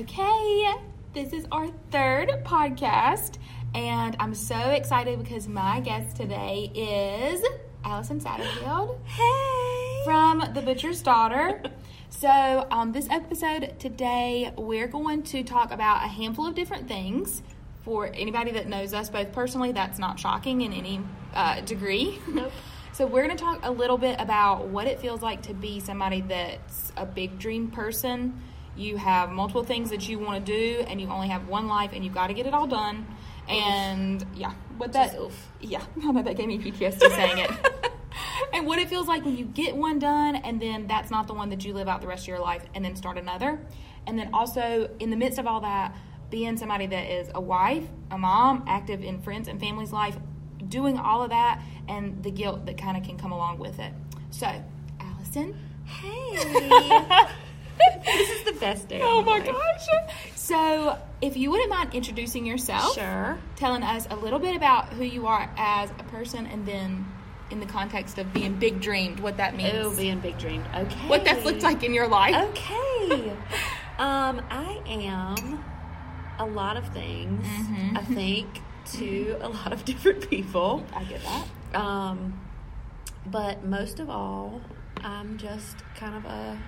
Okay, this is our third podcast, and I'm so excited because my guest today is Allison Satterfield Hey. from The Butcher's Daughter. So, on this episode today, we're going to talk about a handful of different things. For anybody that knows us both personally, that's not shocking in any uh, degree. Nope. So, we're going to talk a little bit about what it feels like to be somebody that's a big dream person. You have multiple things that you want to do, and you only have one life, and you've got to get it all done. And yeah, what that, Just oof. yeah, I know that gave me PTSD saying it. and what it feels like when you get one done, and then that's not the one that you live out the rest of your life, and then start another. And then also, in the midst of all that, being somebody that is a wife, a mom, active in friends and family's life, doing all of that, and the guilt that kind of can come along with it. So, Allison. Hey. this is the best day. Oh my gosh. So, if you wouldn't mind introducing yourself, Sure. telling us a little bit about who you are as a person, and then in the context of being big dreamed, what that means, Oh, being big dreamed. Okay. what that's looked like in your life. Okay. um, I am a lot of things. Mhm. I think to a lot of different people. I get that. Um, but most of all, I'm just kind of a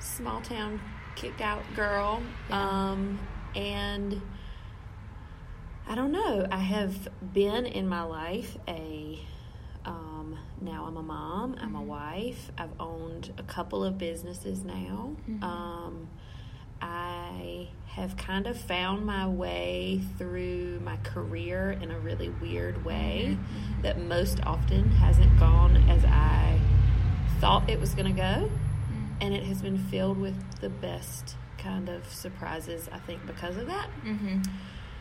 small town kick out girl. Yeah. Um, and I don't know. I have been in my life a. Um, now I'm a mom. I'm a wife. I've owned a couple of businesses now. Mhm. Um, I have kind of found my way through my career in a really weird way Mhm. that most often hasn't gone as I thought it was going to go. And it has been filled with the best kind of surprises, I think, because of that. Mm-hmm.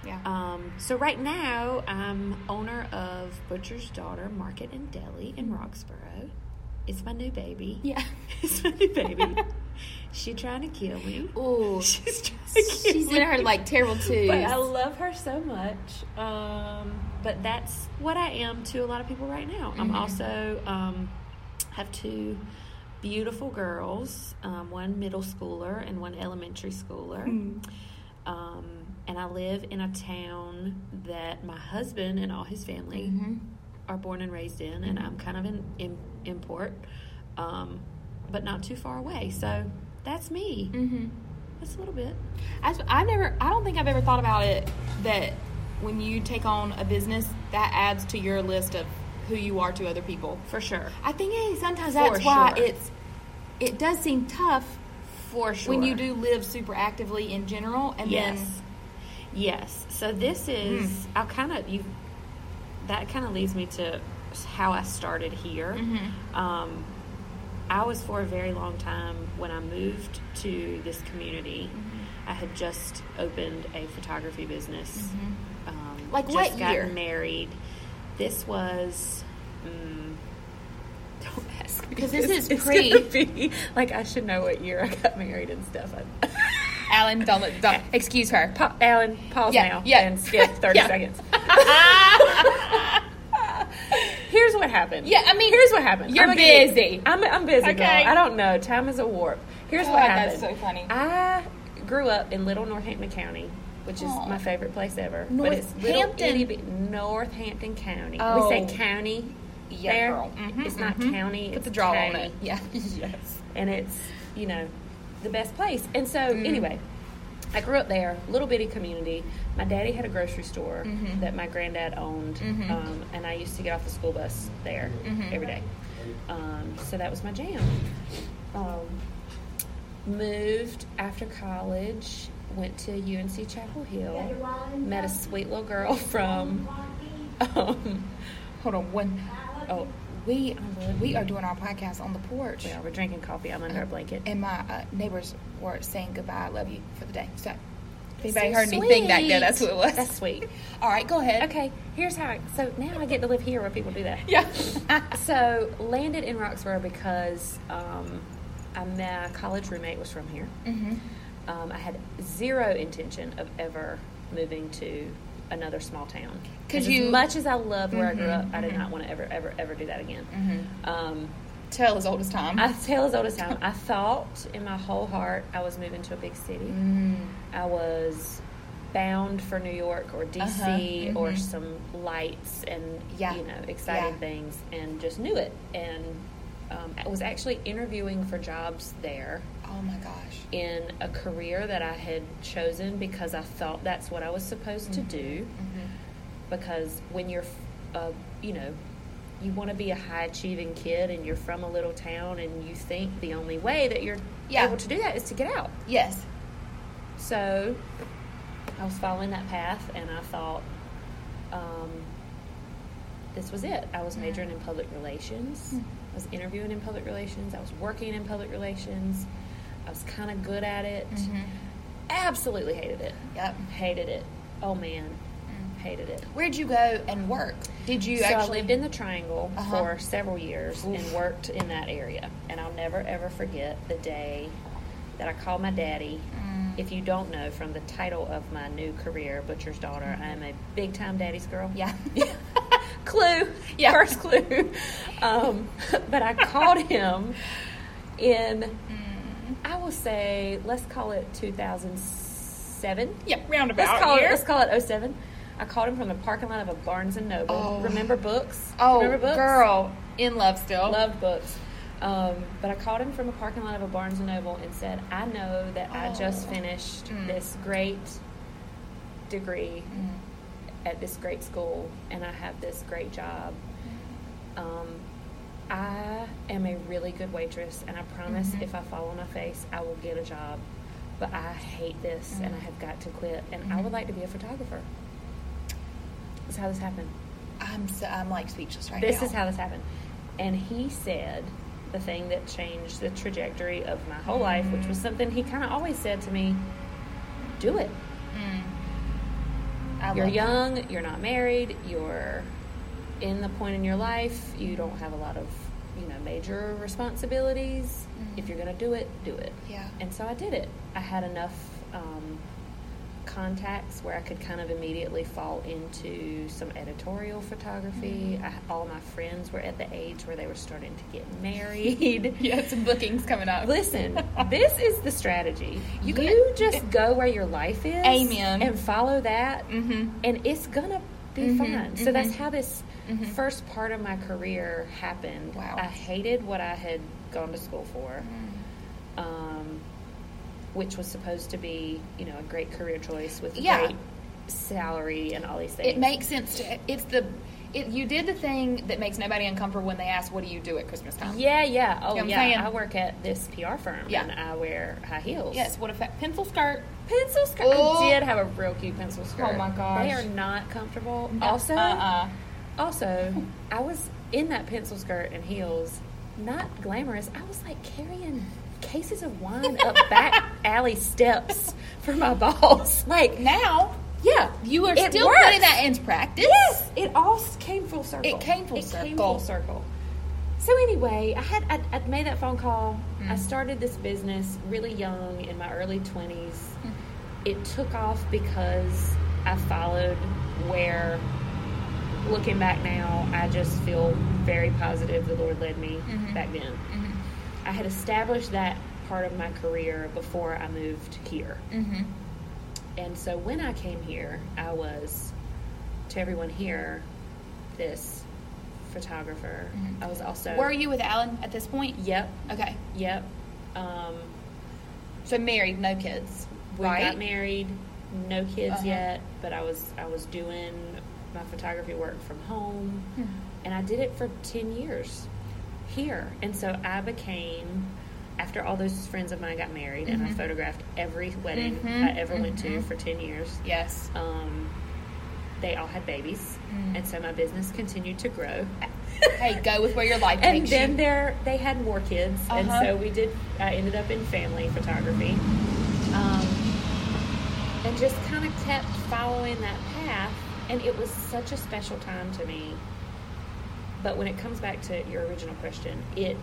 Yeah. Um, so, right now, I'm owner of Butcher's Daughter Market and Deli in Roxboro. It's my new baby. yeah. It's my new baby. she trying to kill me. Ooh. She's trying to kill She's me. in her like terrible twos. But I love her so much. Um, but that's what I am to a lot of people right now. I'm Mhm. also um, have two beautiful girls, um, one middle schooler and one elementary schooler. Mm. Um, and I live in a town that my husband and all his family Mhm. are born and raised in, and I'm kind of an in, import, um, but not too far away. So that's me. Mhm. That's a little bit. I, I never. I don't think I've ever thought about it that when you take on a business, that adds to your list of who you are to other people. For sure. I think eh, sometimes For that's why sure. it's. It does seem tough For sure. when you do live super actively in general, and yes. then Yes. So this is Mm. I'll kind of you that kind of leads me to how I started here. Mhm. Um, I was for a very long time when I moved to this community. Mm-hmm. I had just opened a photography business. Mhm. Um, Like just what got year? Married. This was. Mm, don't ask Because this is It's pre- be- like I should know what year I got married and stuff. Alan, don't, let- don't excuse her. Pa- Alan, pause Yeah, now yeah. and skip 30 Yeah. seconds. Here's what happened. Yeah, I mean, here's what happened. you're I'm busy. I'm, I'm busy, Okay. girl. I don't know. Time is a warp. Here's God, what happened. that's so funny. I grew up in Little Northampton County, which is Aw. my favorite place ever. but it's little Northampton. itty Northampton County. Oh. We say county. Yeah, there. girl. Mhm, It's not mhm. county. Put it's the draw on it. Yeah. yes. And it's, you know, the best place. And so, Mm. anyway, I grew up there, little bitty community. My daddy had a grocery store Mhm. that my granddad owned, Mhm. um, and I used to get off the school bus there Mhm. every day. Um, so that was my jam. Um, moved after college, went to UNC Chapel Hill, met a sweet little girl from. Um, Hold on. one. oh, we we are doing our podcast on the porch, yeah, we're drinking coffee. I'm under a blanket. and my uh, neighbors were saying goodbye. I love you for the day. So, if So anybody heard anything back there, that's sweet. what it was. That's sweet. All right, go ahead. Okay, here's how. I, so now I get to live here where people do that. Yeah. So landed in Roxboro because um, I, my college roommate was from here. mm-hmm. Um, I had zero intention of ever moving to another small town. Because you- as much as I loved where I grew up, I did mhm. not want to ever, ever, ever do that again. Mm-hmm. Um, Tell as old as time. I tell as old as time. I thought in my whole heart I was moving to a big city. Mm. I was bound for New York or DC Uh-huh, or mhm. some lights and Yeah. you know exciting Yeah. things, and just knew it. And um, I was actually interviewing for jobs there Oh my gosh. in a career that I had chosen because I thought that's what I was supposed to do. Mm-hmm. Because when you're, uh, you know, you want to be a high achieving kid and you're from a little town and you think the only way that you're Yeah. able to do that is to get out. Yes. So I was following that path and I thought um, this was it. I was majoring in public relations. Hmm. I was interviewing in public relations. I was working in public relations. I was kind of good at it. Mhm. Absolutely hated it. Yep. Hated it. Oh man, hated it. Where'd you go and work? Did you so actually I lived in the Triangle Uh-huh. for several years and worked in that area. And I'll never ever forget the day that I called my daddy. Mm. If you don't know from the title of my new career, Butcher's Daughter, I am a big time daddy's girl. Yeah. clue. Yeah. First clue. Um, but I called him in, Mm. I will say, let's call it 2007. Yeah, roundabout Let's call, it, year. let's call it 07. I called him from the parking lot of a Barnes and Noble. Oh. Remember books? Oh, Remember books? girl, in love still. Love books. Um, but I called him from a parking lot of a Barnes and Noble and said, I know that I just Oh. finished Mm. this great degree Mm. at this great school and I have this great job. Um, I am a really good waitress and I promise Mhm. if I fall on my face, I will get a job. But I hate this and I Mm. have got to quit and I Mhm. would like to be a photographer. This is how this happened. I'm so, I'm like speechless right This now. This is how this happened. And he said the thing that changed the trajectory of my whole life, which was something he kind of always said to me do it. Mm. I You're young, you're not married, you're in the point in your life, you don't have a lot of, you know, major responsibilities. Mhm. If you're going to do it, do it. Yeah. And so I did it. I had enough um, contacts where I could kind of immediately fall into some editorial photography. I, all my friends were at the age where they were starting to get married. yeah, some bookings coming up. Listen, this is the strategy. You You, just go where your life is. Amen. And follow that, Mm-hmm. and it's gonna be Mhm, fine. So that's mhm. how this Mhm. first part of my career happened. Wow. I hated what I had gone to school for, um, which was supposed to be, you know, a great career choice with a Yeah. great salary and all these things. It makes sense to. It's the. It, you did the thing that makes nobody uncomfortable when they ask, "What do you do at Christmas time?" Yeah, yeah. Oh, You know yeah. saying? I work at this PR firm, Yeah. and I wear high heels. Yes. What that pencil skirt? Pencil skirt. Oh. I did have a real cute pencil skirt. Oh my gosh. They are not comfortable. Also, uh-uh. Also, I was in that pencil skirt and heels, not glamorous. I was like carrying cases of wine up back alley steps for my boss. Like, now yeah, you are still works. putting that into practice. Yes, it all came full circle. It came full It came circle. full circle. So anyway, I had I'd, I'd made that phone call. I Mm. started this business really young in my early twenties. Mm. It took off because I followed where. Looking back now, I just feel very positive the Lord led me Mhm. back then. Mm-hmm. I had established that part of my career before I moved here. Mm-hmm. And so when I came here, I was, to everyone here, this photographer. Mhm. I was also. Were you with Alan at this point? Yep, Okay. yep. Um, So married, no kids. we right. got married, no kids Uh-huh. yet, but I was I was doing my photography work from home, Hmm. and I did it for ten years here. And so I became. After all those friends of mine got married, and I Mhm. photographed every wedding Mhm, I ever went to mhm. for ten years. Yes. um, they all had babies, Mm. and so my business continued to grow. hey, go with where your life And takes then you. there, they had more kids, and Uh-huh. so we did. I ended up in family photography, um, and just kind of kept following that path. And it was such a special time to me. But when it comes back to your original question, it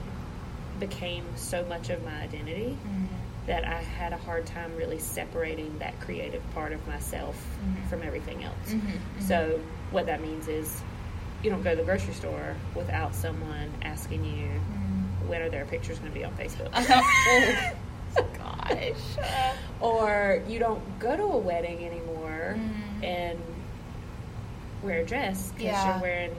became so much of my identity Mm. that I had a hard time really separating that creative part of myself Mhm. from everything else. Mhm, mhm. So what that means is you don't go to the grocery store without someone asking you, when are their pictures going to be on Facebook? oh, gosh. or you don't go to a wedding anymore Mm. and wear a dress because Yeah. you're wearing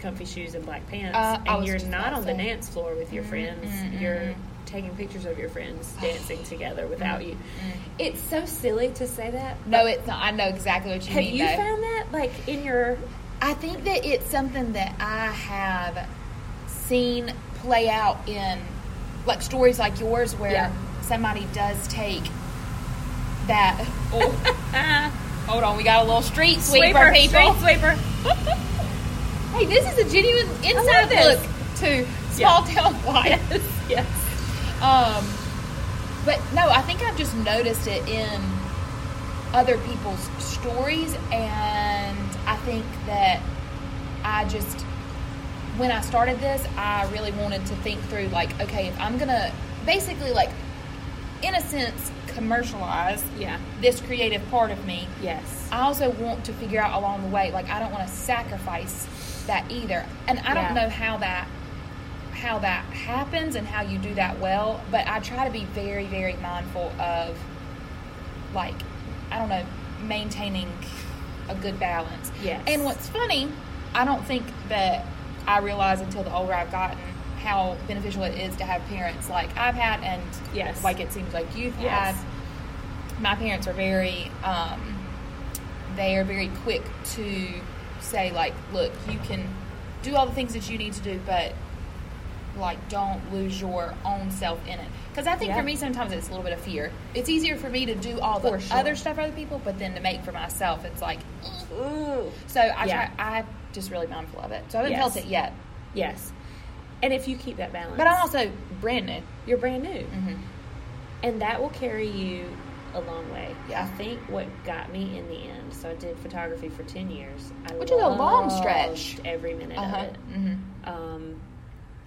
comfy shoes and black pants, Uh, and you're not on the dance floor with your friends. mm, You're taking pictures of your friends dancing together without you. mm. It's so silly to say that. No, it's not. I know exactly what you mean. Have you though. found that, like in your? I think that it's something that I have seen play out in like stories like yours where Yeah. somebody does take that. Hold on, we got a little street sweeper, people. sweeper. Hey, this is a genuine inside this. look to small town life. yes, yes. Um, but no, I think I've just noticed it in other people's stories, and I think that I just, when I started this, I really wanted to think through, like, okay, if I'm gonna basically, like, in a sense, commercialize Yeah. this creative part of me, Yes. I also want to figure out along the way, like I don't want to sacrifice that either. And I don't know how that how that happens and how you do that well, but I try to be very very mindful of like I don't know, maintaining a good balance. Yes. And what's funny, I don't think that I realize until the older I've gotten how beneficial it is to have parents like I've had and Yes. like it seems like you've Yes. had my parents are very um, they are very quick to say like look you can do all the things that you need to do but like don't lose your own self in it because i think Yeah. for me sometimes it's a little bit of fear it's easier for me to do all the sure. other stuff for other people but then to make for myself it's like. Ooh. so i Yeah. try i'm just really mindful of it so i haven't Yes. felt it yet Yes. And if you keep that balance, but i'm also brand new you're brand new, mm-hmm. and that will carry you a long way. Yeah. I think what got me in the end. So I did photography for ten years. I Which is a long stretch. Every minute uh-huh of it. mm-hmm. um,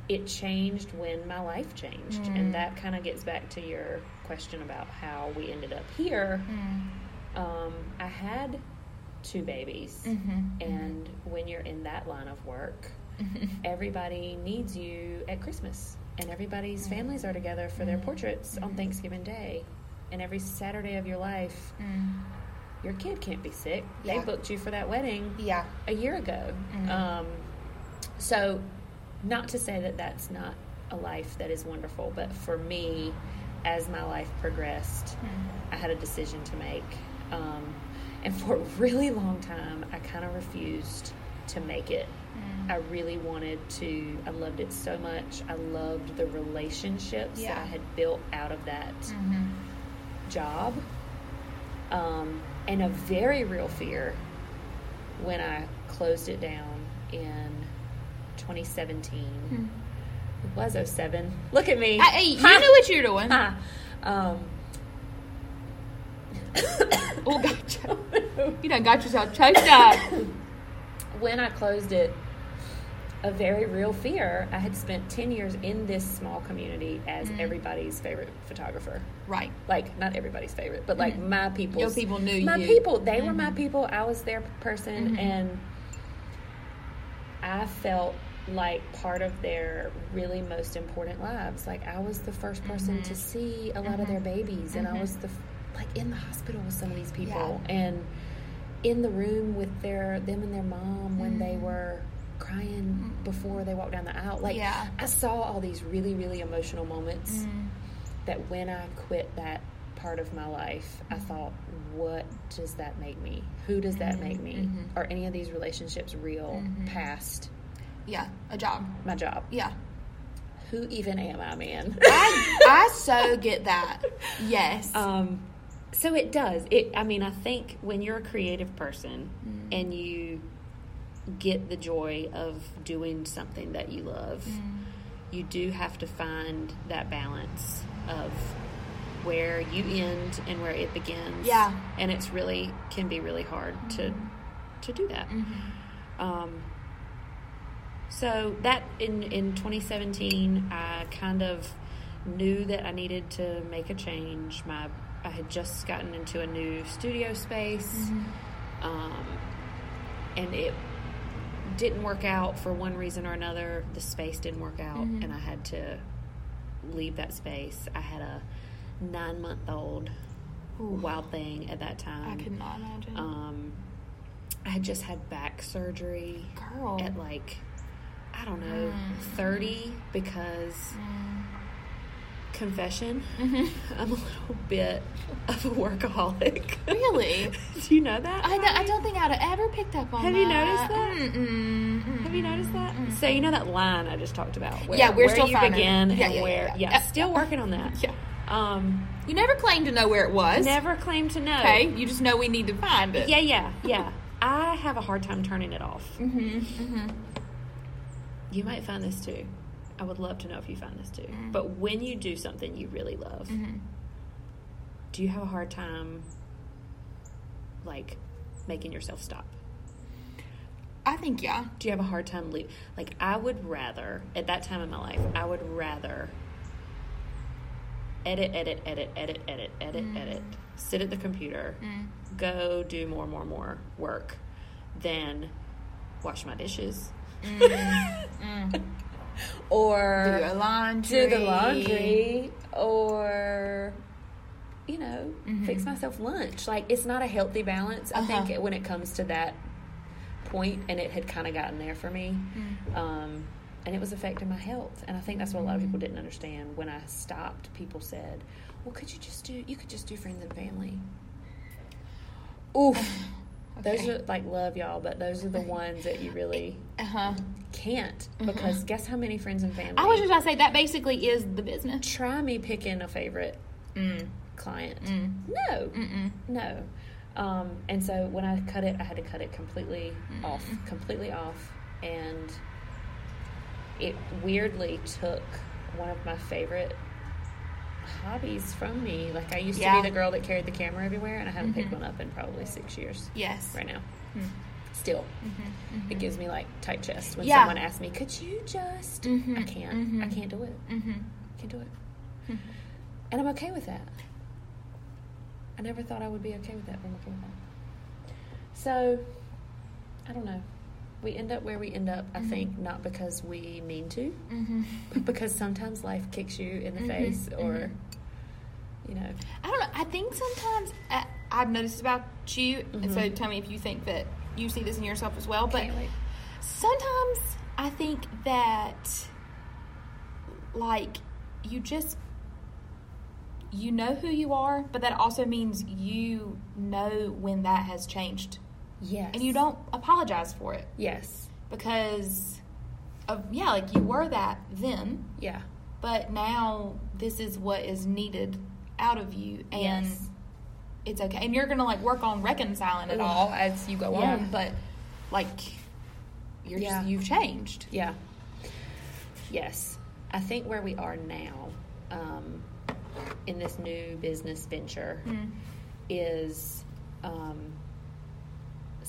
it changed when my life changed. Mm. And that kind of gets back to your question about how we ended up here. Mm. Um, I had two babies. Mm-hmm. And when you're in that line of work, everybody needs you at Christmas. And everybody's families are together for their portraits on Thanksgiving Day. And every Saturday of your life, Mm. your kid can't be sick. Yeah. They booked you for that wedding yeah a year ago. Mhm. Um, so, not to say that that's not a life that is wonderful, but for me, as my life progressed, I had a decision to make. Um, and for a really long time, I kind of refused to make it. I really wanted to, I loved it so much. I loved the relationships Yeah. that I had built out of that Mm-hmm. job. Um, and a very real fear when I closed it down in 2017. It was 07. Look at me. Hey, you Ha! knew what you're doing. Ha! Um, Oh, gotcha. You done got yourself choked up. when I closed it, a very real fear. I had spent 10 years in this small community as Mm. everybody's favorite photographer. right. Like, not everybody's favorite, but like mm-hmm. my people. Your people knew you my you. people. They were my Mhm. people. I was their person. Mm-hmm. And I felt like part of their really most important lives. Like, I was the first person to see a lot of their babies. And I was the, like, in the hospital with some of these people. Yeah. And in the room with their them and their mom when they were crying before they walked down the aisle. Like Yeah. I saw all these really, really emotional moments Mm. that when I quit that part of my life, I Mm-hmm. thought, what does that make me? Who does that make me? Mhm. Are any of these relationships real Mhm. past Yeah, a job. my job? Yeah. Who even am I, man? I, I so get that. Yes. Um, so it does. It. I mean, I think when you're a creative person Mm. and you get the joy of doing something that you love, Mm. you do have to find that balance of where you end and where it begins. Yeah. and it's really can be really hard to to do that. Mhm. Um, so that in in 2017, I kind of knew that I needed to make a change. My I had just gotten into a new studio space, um, and it didn't work out for one reason or another. The space didn't work out, Mhm. and I had to leave that space. I had a nine month old wild thing at that time. I could not imagine. Um, I had just had back surgery Girl. at like, I don't know, Mm. 30 because, Mm. Confession, Mhm. I'm a little bit of a workaholic. Really? Do you know that? I, don't- I don't think I'd have ever picked up on that. Have that. you noticed that? Mm-mm, mm-mm. Have you noticed that? So you know that line I just talked about. Where, Yeah, we're where still you finding it. begin Yeah, and yeah, where. yeah, Yeah, yeah. still working on that. Yeah. Um, You never claimed to know where it was. never claimed to know. Okay, you just know we need to find it. Yeah, yeah, yeah. I have a hard time turning it off. Mm-hmm. Mm-hmm. You might find this too. I would love to know if you find this too. Mm. But when you do something you really love, Mm-hmm. do you have a hard time, like, making yourself stop? I think yeah. Do you have a hard time leave? Like, I would rather, at that time in my life, I would rather edit, edit, edit, edit, edit, edit, Mm. edit, sit at the computer, Mm. go do more, more, more work than wash my dishes. Mm. or Do a laundry. do the laundry or you know Mhm. fix myself lunch like it's not a healthy balance i Uh-huh. think when it comes to that point and it had kind of gotten there for me Mm. um, and it was affecting my health and i think that's what a lot of people didn't understand when i stopped people said well could you just do you could just do friends and family oof those are like love y'all but those are the ones that you really Uh-huh. can't because guess how many friends and family I was just gonna say that basically is the business. try me picking a favorite Mm. client. Mm. No, Mm-mm. no. Um, and so when I cut it, I had to cut it completely Mm. off, completely off, and it weirdly took one of my favorite hobbies from me. Like I used Yeah. to be the girl that carried the camera everywhere, and I haven't picked Mhm. one up in probably six years Yes. right now. Mm. Still, Mm-hmm. it gives me like tight chest when Yeah. someone asks me, "Could you just?" Mhm. I can't. I Mhm. can't do it. Mm-hmm. Can't do it. And I'm okay with that. I never thought I would be okay with that, but I'm okay with that. So, I don't know. We end up where we end up, I Mhm. think, not because we mean to, Mm-hmm. but because sometimes life kicks you in the Mhm, face or, mhm. you know. I don't know. I think sometimes I, I've noticed about you, and so Mhm. tell me if you think that you see this in yourself as well. But sometimes I think that, like, you just you know who you are, but that also means you know when that has changed, Yes. and you don't apologize for it Yes. because of yeah, like you were that then, Yeah. but now this is what is needed out of you, and Yes. it's okay. And you're gonna like work on reconciling it all as you go Yeah. on, but like you're Yeah. just you've changed. Yeah. Yes. I think where we are now, um, in this new business venture, Mm. is um,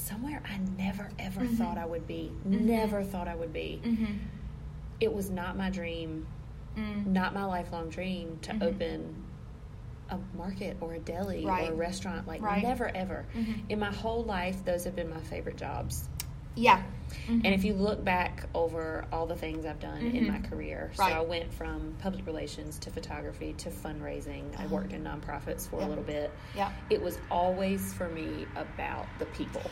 somewhere I never ever Mhm. thought I would be. Mhm. Never thought I would be. Mm-hmm. It was not my dream, Mm. not my lifelong dream to Mhm. open a market or a deli or a restaurant. Like Right. never ever. Mhm. In my whole life, those have been my favorite jobs. Yeah. And if you look back over all the things I've done in my career, Right. so I went from public relations to photography to fundraising. I Uh-huh. worked in nonprofits for Yeah. a little bit. yeah, It was always for me about the people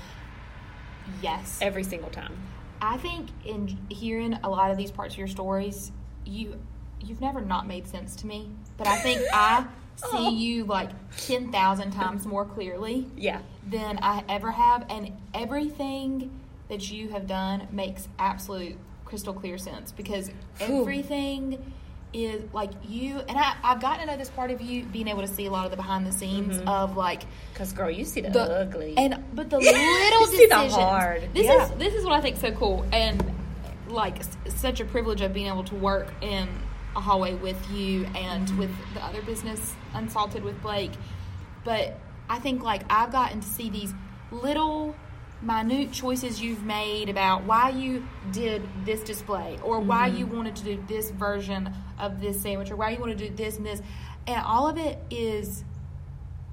yes. every single time. I think in hearing a lot of these parts of your stories, you you've never not made sense to me, but I think I see Oh. you like ten thousand times more clearly Yeah. than I ever have, and everything that you have done makes absolute crystal clear sense because everything is like you and I, I've gotten to know this part of you being able to see a lot of the behind the scenes Mhm. of like Because girl, you see the, the ugly. and but the little the decisions. hard. This Yeah. is this is what I think so cool and like s- such a privilege of being able to work in a hallway with you and Mm-hmm. with the other business Unsalted with Blake. But I think like I've gotten to see these little minute choices you've made about why you did this display or why Mm-hmm. you wanted to do this version of this sandwich or why you want to do this and this and all of it is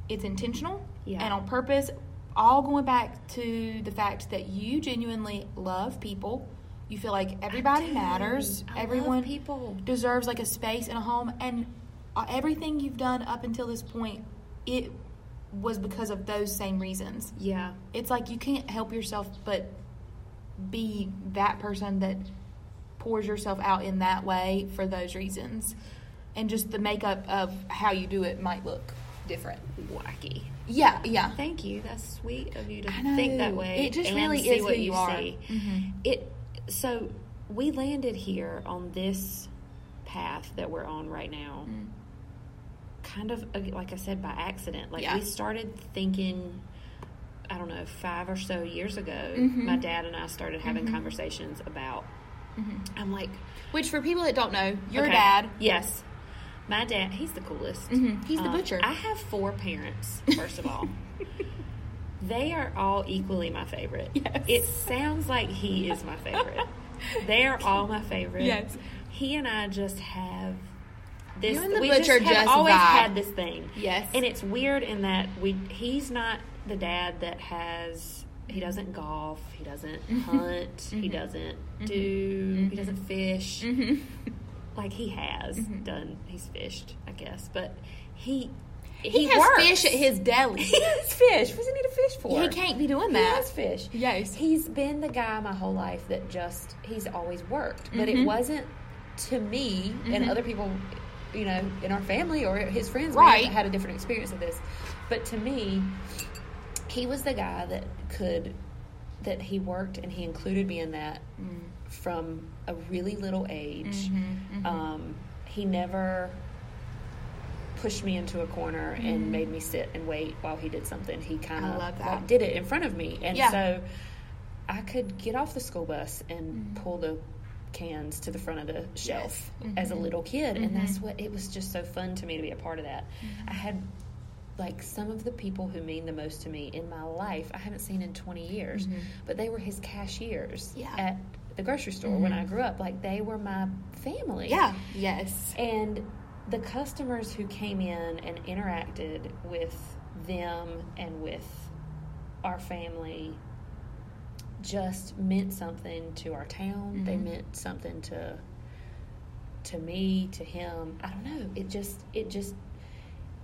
it's intentional Yeah. and on purpose all going back to the fact that you genuinely love people You feel like everybody matters. I Everyone people. deserves like a space and a home, and uh, everything you've done up until this point, it was because of those same reasons. Yeah. It's like you can't help yourself but be that person that pours yourself out in that way for those reasons. And just the makeup of how you do it might look different. Wacky. Yeah, yeah. Thank you. That's sweet of you to think that way. It just and really is what who you are. see. Mhm. It. So we landed here on this path that we're on right now. Mm. Kind of like I said by accident. Like Yeah. we started thinking. I don't know, five or so years ago, Mhm. my dad and I started having Mhm. conversations about. Mhm. I'm like, Which, for people that don't know, your okay, dad, Yes, my dad. He's the coolest. Mhm. he's the Um, butcher. I have four parents, first of all. they are all equally my favorite. Yes. It sounds like he is my favorite. they are all my favorite. Yes. He and I just have this. You and the we butcher just just always vibe. had this thing. Yes. And it's weird in that we he's not the dad that has he doesn't golf, he doesn't hunt, he Mhm. doesn't Mhm. do Mhm. he doesn't fish Mhm. like he has Mhm. done he's fished i guess but he he, has works. fish at his deli. he has fish what does he need a fish for he can't be doing that. he has fish Yes. he's been the guy my whole life that just he's always worked but it wasn't to me and other people you know in our family or his friends Right. have had a different experience of this but to me he was the guy that could that he worked and he included me in that Mm. from a really little age Mhm, mhm. um, he never pushed me into a corner Mhm. and made me sit and wait while he did something. He kind of did it in front of me, and Yeah. so I could get off the school bus and Mhm. pull the cans to the front of the shelf Yes. as a little kid, and Mhm. that's what it was just so fun to me to be a part of that. Mm-hmm. I had like some of the people who mean the most to me in my life I haven't seen in 20 years, Mhm. but they were his cashiers Yeah. at the grocery store when. I grew up. Like they were my family. Yeah. Yes. And the customers who came in and interacted with them and with our family just meant something to our town. They Mhm. meant something to to me, to him. I don't know. It just it just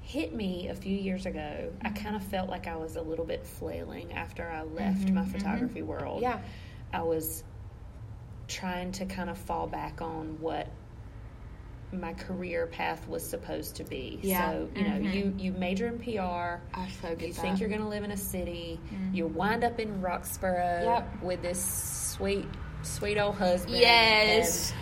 hit me a few years ago. I kind of felt like I was a little bit flailing after I left Mhm, my mhm. photography world. Yeah. I was trying to kind of fall back on what my career path was supposed to be. Yeah. So, you know, Mhm. you, you major in PR, I so get you that. think you're going to live in a city, Mhm. you wind up in Roxboro Yep. with this sweet, sweet old husband. Yes. and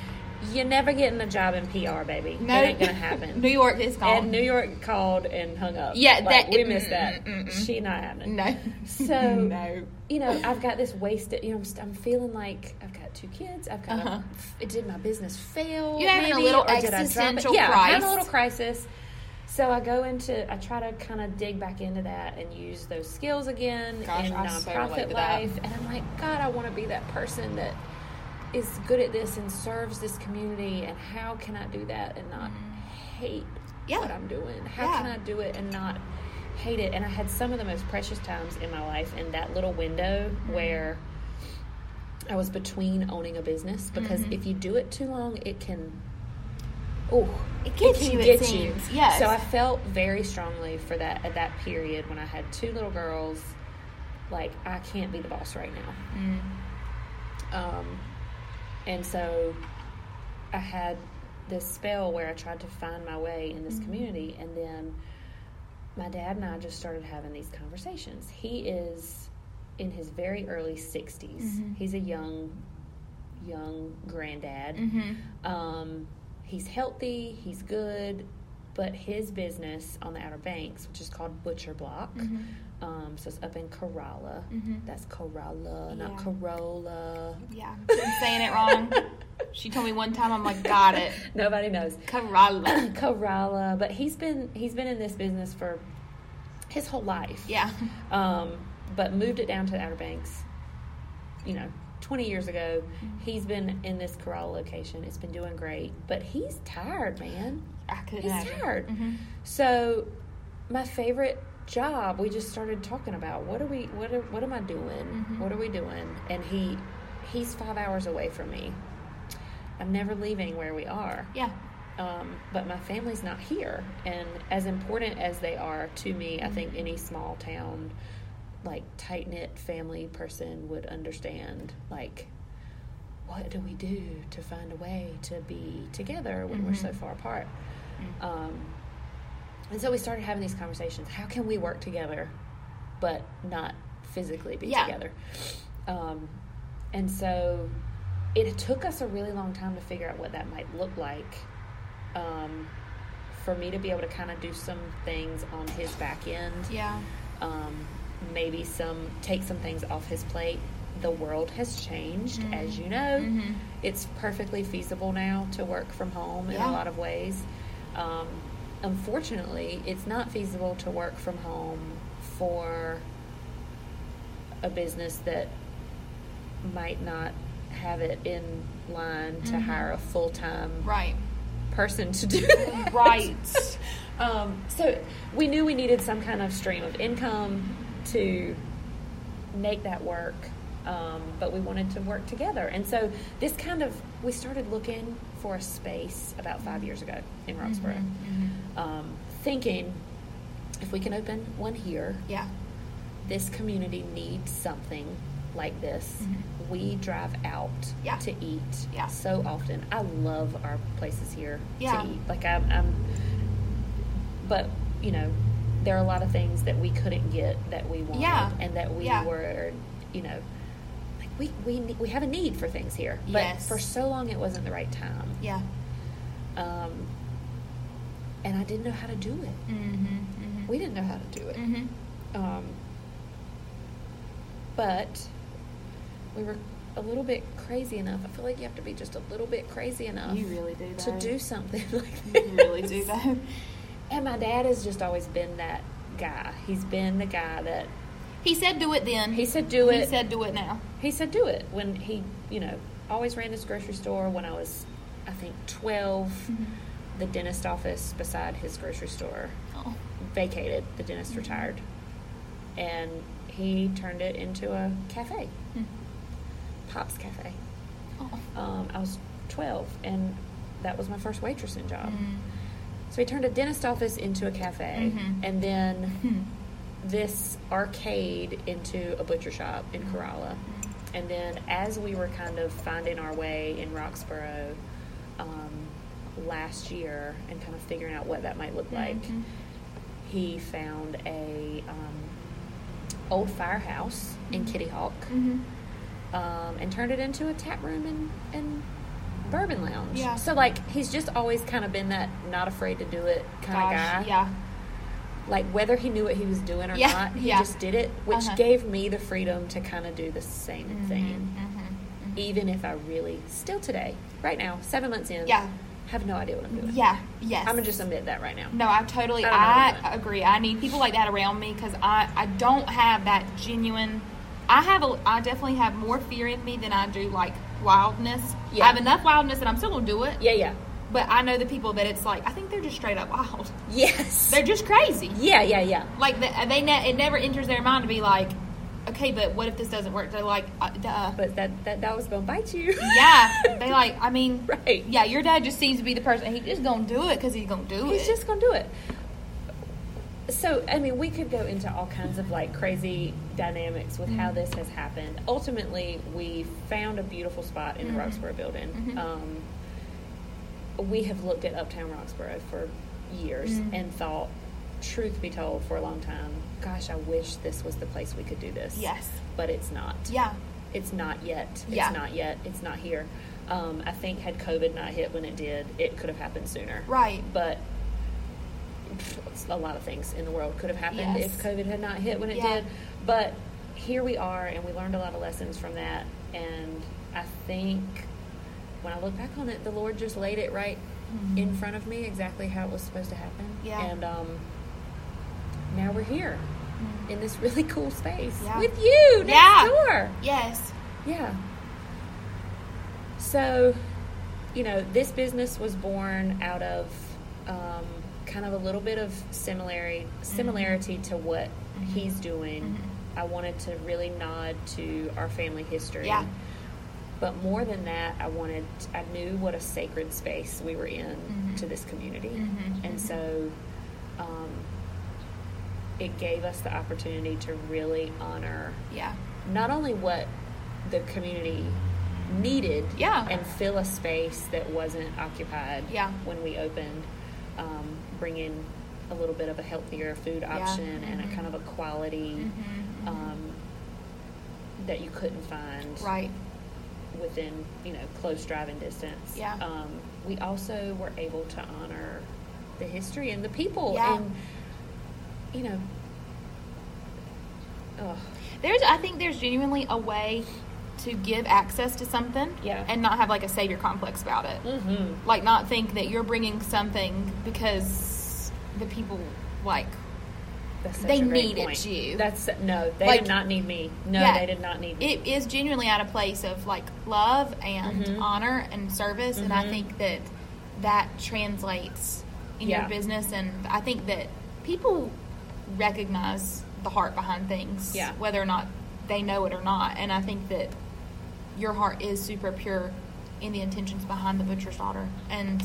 You're never getting a job in PR, baby. No, It ain't to happen. New York is gone. And New York called and hung up. Yeah, Like, that- we missed mm, that. mm, mm. She not happening. no. So no. you know, I've got this wasted. You know, I'm, I'm feeling like I've got two kids. I've got. Uh-huh. A, did my business fail? You're having a little or did I drop it? Yeah, I'm having a little crisis. So I go into. I try to kind of dig back into that and use those skills again Gosh, in I so nonprofit that. life. And I'm like, God, I want to be that person that is good at this and serves this community. And how can I do that and not hate Mm-hmm. Yeah. what I'm doing? How Yeah. can I do it and not hate it? And I had some of the most precious times in my life in that little window Mm-hmm. where I was between owning a business because Mhm. if you do it too long, it can. Oh, It gets can you, it get seems. Yes. So I felt very strongly for that at that period when I had two little girls. Like I can't be the boss right now. Mm. Um, and so I had this spell where I tried to find my way in this community, and then my dad and I just started having these conversations. He is in his very early 60s. Mhm. He's a young, young granddad. Mm-hmm. Um, he's healthy, he's good, but his business on the Outer Banks, which is called Butcher Block, Mhm. Um, so it's up in Corolla. Mhm. That's not Yeah. Corolla. Yeah. I'm saying it wrong. She told me one time, I'm like, got it. Nobody knows. Corolla. Corolla, but he's been he's been in this business for his whole life. Yeah. Um, but moved it down to the Outer Banks. You know, twenty years ago. He's been in this Corolla location. It's been doing great, but he's tired, man. I could He's imagine. tired. Mhm. So, my favorite job, we just started talking about what are we, what are, what am I doing? Mhm. What are we doing? And he, he's five hours away from me. I'm never leaving where we are. Yeah. Um, but my family's not here. And as important as they are to me, I think any small town, like tight knit family person would understand, like, what do we do to find a way to be together when we're so far apart? Um, and so we started having these conversations. How can we work together, but not physically be Yeah. together? Um, and so it took us a really long time to figure out what that might look like. Um, for me to be able to kind of do some things on his back end, Yeah. um, maybe some take some things off his plate. The world has changed, as you know. Mhm. It's perfectly feasible now to work from home in a lot of ways. Um, unfortunately, it's not feasible to work from home for a business that might not have it in line to hire a full time Right. person to do it. Right. um, so we knew we needed some kind of stream of income to make that work, um, but we wanted to work together. And so this kind of, we started looking for a space about five years ago in Roxboro, um, thinking if we can open one here, Yeah. this community needs something like this. We drive out Mm-hmm. Yeah. to eat Yeah. so often. I love our places here Yeah. to eat. Like I'm, I'm, but you know, there are a lot of things that we couldn't get that we wanted, Yeah. and that we were, you know, like we we we have a need for things here. But Yes. for so long, it wasn't the right time. Yeah. Um, and I didn't know how to do it. Mm-hmm. We didn't know how to do it. Mm-hmm. Um, but we were a little bit crazy enough. I feel like you have to be just a little bit crazy enough You really do to do something like You really do that. And my dad has just always been that guy. He's been the guy that He said do it then. he said do it. He said do it now. he said do it when he, you know, always ran this grocery store when I was, I think, 12 Mm-hmm. The dentist office beside his grocery store Oh. vacated. The dentist Mm-hmm. retired, and he turned it into a cafe, Hmm. Pops Cafe. Oh. Um, I was 12, and that was my first waitressing job. Mm. So he turned a dentist office into a cafe, Mhm. and then Hmm. this arcade into a butcher shop in Corolla. And then as we were kind of finding our way in Roxboro last year and kind of figuring out what that might look like, Mhm. he found a um, old firehouse in Kitty Hawk Mhm. um, and turned it into a tap room and, and bourbon lounge. Yeah. So like he's just always kind of been that not afraid to do it kind of guy. Yeah. Like whether he knew what he was doing or Yeah, not, he yeah. just did it, which Uh-huh. gave me the freedom to kind of do the same Mm-hmm. thing. Even if I really still today, right now, seven months in, Yeah. Have no idea what I'm doing. Yeah. Yes. I'm gonna just admit that right now. No, I totally. I don't know what I'm I, agree. I need people like that around me because I I don't have that genuine. I have a. I definitely have more fear in me than I do like wildness. Yeah. I have enough wildness that I'm still gonna do it. Yeah, yeah, But I know the people that it's like I think they're just straight up wild. yes, They're just crazy. yeah, yeah, yeah. Like the, they ne- it never enters their mind to be like, okay, but what if this doesn't work? They're like, uh, duh. But that that was gonna bite you. yeah, they like. I mean, Right. Yeah, your dad just seems to be the person. He just gonna do it because he's gonna do it. He's just gonna do it. So, I mean, we could go into all kinds of like crazy dynamics with how this has happened. Ultimately, we found a beautiful spot in the Roxboro building. Um, we have looked at Uptown Roxboro for years and thought, truth be told, for a long time, gosh, I wish this was the place we could do this. Yes. But it's not. Yeah. It's not yet. It's Yeah. not yet. It's not here. Um, I think had COVID not hit when it did, it could have happened sooner Right. but a lot of things in the world could have happened Yes. if COVID had not hit when it Yeah. did. But here we are, and we learned a lot of lessons from that. And I think when I look back on it, the Lord just laid it right in front of me exactly how it was supposed to happen. Mm-hmm. Yeah. And um, now we're here in this really cool space Yeah. with you next Yeah. door. Yes. Yeah. So, you know, this business was born out of um, kind of a little bit of similarity similarity to what he's doing. I wanted to really nod to our family history. Yeah. but more than that, I wanted, I knew what a sacred space we were in Mhm. to this community. Mhm, And so it gave us the opportunity to really honor Yeah. not only what the community needed Yeah. and fill a space that wasn't occupied Yeah. when we opened, um, bring in a little bit of a healthier food Yeah. option and a Mhm. kind of a quality Mhm. um, that you couldn't find Right. within you know close driving distance. Yeah. Um, we also were able to honor the history and the people Yeah. and you know. Oh, There's, I think there's genuinely a way to give access to something, Yeah. and not have like a savior complex about it. mm-hmm. Like, not think that you're bringing something because the people like. They needed point. you. That's no, they Like- did not need me. No, Yeah. they did not need me. It is genuinely out of place of like love and Mhm. honor and service, and I Mhm. think that that translates in Yeah. your business, and I think that people recognize the heart behind things, Yeah. whether or not they know it or not, and I think that your heart is super pure in the intentions behind the butcher's daughter, and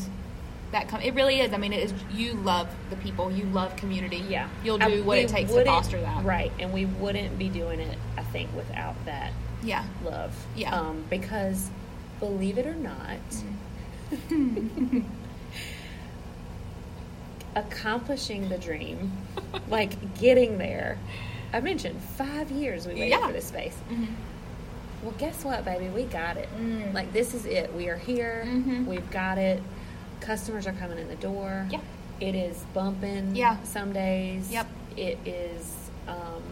that com- it really is. I mean, it is. You love the people, you love community. yeah, you'll I- do what it takes to foster that. Right, and we wouldn't be doing it. I think without that Yeah. love. Yeah. Um, because believe it or not, accomplishing the dream, like getting there. I mentioned five years we waited Yeah. for this space. Mhm. Well, guess what, baby? We got it. Mm. Like this is it. We are here. Mhm. We've got it. Customers are coming in the door. Yeah. It is bumping. Yeah. Some days. Yep. It is um,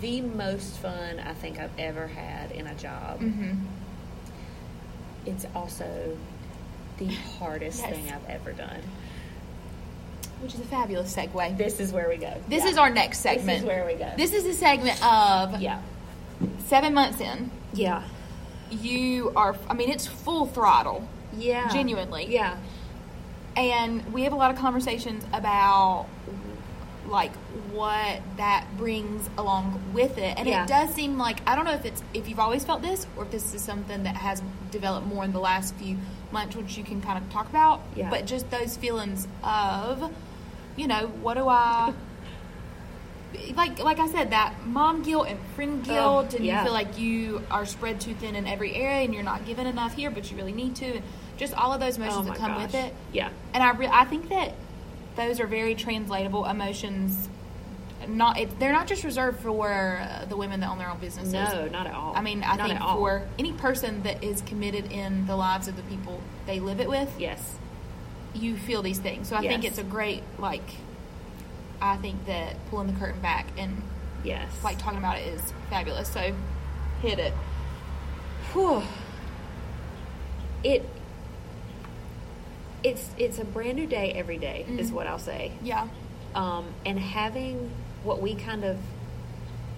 the most fun I think I've ever had in a job. Mhm. It's also the hardest Yes. thing I've ever done. Which is a fabulous segue. This is where we go. This Yeah. is our next segment. This is where we go. This is a segment of yeah. seven months in. Yeah. You are, I mean, it's full throttle. Yeah. Genuinely. Yeah. And we have a lot of conversations about like what that brings along with it. And Yeah. it does seem like I don't know if it's if you've always felt this or if this is something that has developed more in the last few months which you can kind of talk about. Yeah. But just those feelings of, you know, what do I like like I said, that mom guilt and friend oh, guilt, and yeah. you feel like you are spread too thin in every area, and you're not given enough here, but you really need to, and just all of those oh emotions Oh that come with it. Yeah. And I, re- I think that those are very translatable emotions. Not it, they're not just reserved for the women that own their own businesses. No, not at all. I mean, I Not think for any person that is committed in the lives of the people they live it with, Yes. You feel these things. So I think it's a great like. I think that pulling the curtain back and Yes. like talking about it is fabulous. So hit it. Whew. It it's it's a brand new day every day, is Mhm. what I'll say. Yeah. Um, and having what we kind of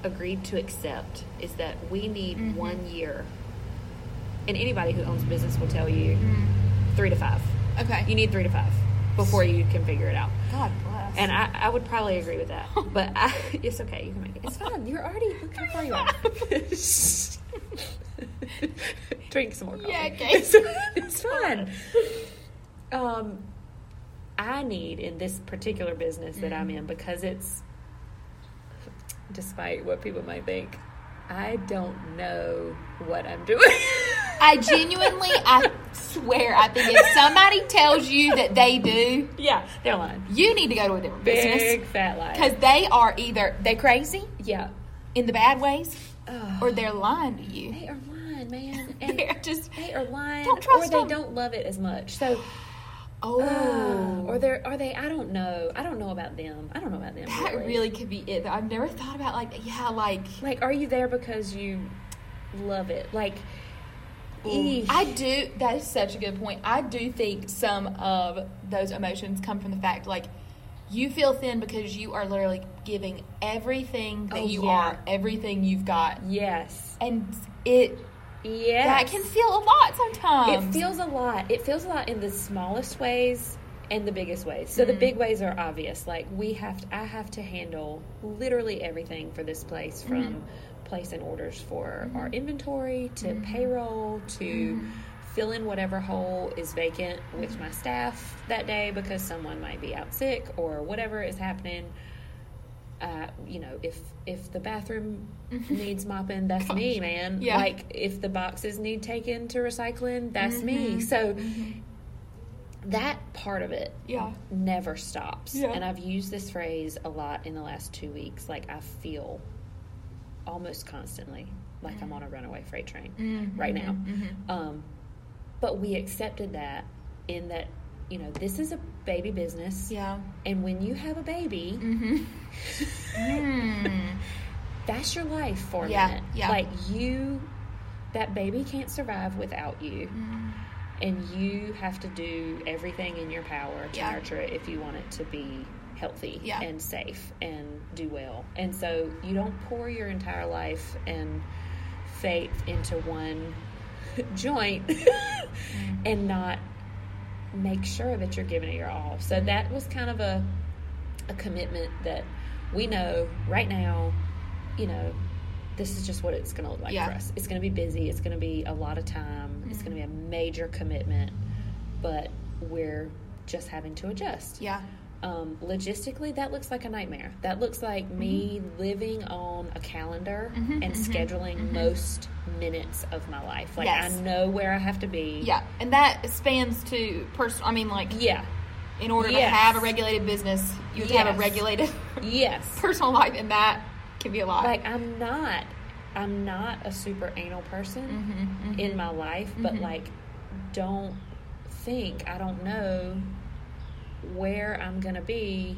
agreed to accept is that we need Mhm. one year. And anybody who owns a business will tell you Mm. three to five. Okay. You need three to five before you can figure it out. God bless. And I, I would probably agree with that. But I, it's okay. You can make it. It's fine. You're already, look how far you are. Drink some more coffee. Yeah, okay. It's, it's fine. Um, I need in this particular business that I'm in because it's, despite what people might think, I don't know what I'm doing. I genuinely, I swear, I think if somebody tells you that they do, yeah, they're lying. you need to go to a different Big business fat lie. because they are either they crazy yeah, in the bad ways or they're lying to you. they are lying, man. And They're just they are lying, Don't trust or they them. don't love it as much. So, oh, uh, or they're are they? I don't know. I don't know about them. I don't know about them. that really could be it. I've never thought about like yeah, like like. Are you there because you love it? Like, I do. That is such a good point. I do think some of those emotions come from the fact like you feel thin because you are literally giving everything that Oh, you yeah. are, everything you've got, yes, and it Yeah. that can feel a lot sometimes. It feels a lot. It feels a lot in the smallest ways and the biggest ways. So the mm-hmm. big ways are obvious. Like we have, to, I have to handle literally everything for this place, from mm-hmm. Placing orders for mm-hmm. our inventory to mm-hmm. payroll to mm-hmm. fill in whatever hole is vacant with my staff that day because someone might be out sick or whatever is happening. Uh, you know, if if the bathroom needs mopping, that's me, man. Yeah. Like if the boxes need taken to recycling, that's me. So that part of it Yeah. never stops. Yeah. And I've used this phrase a lot in the last two weeks. Like I feel almost constantly like I'm on a runaway freight train Mm-hmm. right now. Um, but we accepted that in that, you know, this is a baby business. Yeah. And when you have a baby, Mm. that's your life for a Yeah, minute. yeah. Like you, that baby can't survive without you. Mm-hmm. And you have to do everything in your power to Yeah. nurture it if you want it to be healthy Yeah. and safe and do well. And so you don't pour your entire life and faith into one joint Mm-hmm. and not make sure that you're giving it your all. So that was kind of a a commitment that we know right now, you know, this is just what it's going to look like Yeah. for us. It's going to be busy. It's going to be a lot of time. It's going to be a major commitment, but we're just having to adjust. Yeah. Um, logistically, that looks like a nightmare. That looks like me Mm-hmm. living on a calendar and scheduling most minutes of my life. Like Yes. I know where I have to be. Yeah. And that spans to personal. I mean, like, Yeah. in order to have a regulated business, you have to have a regulated Yes. personal life, and that can be a lot. like I'm not I'm not a super anal person Mm-hmm, in my life, but like don't think I don't know where I'm gonna be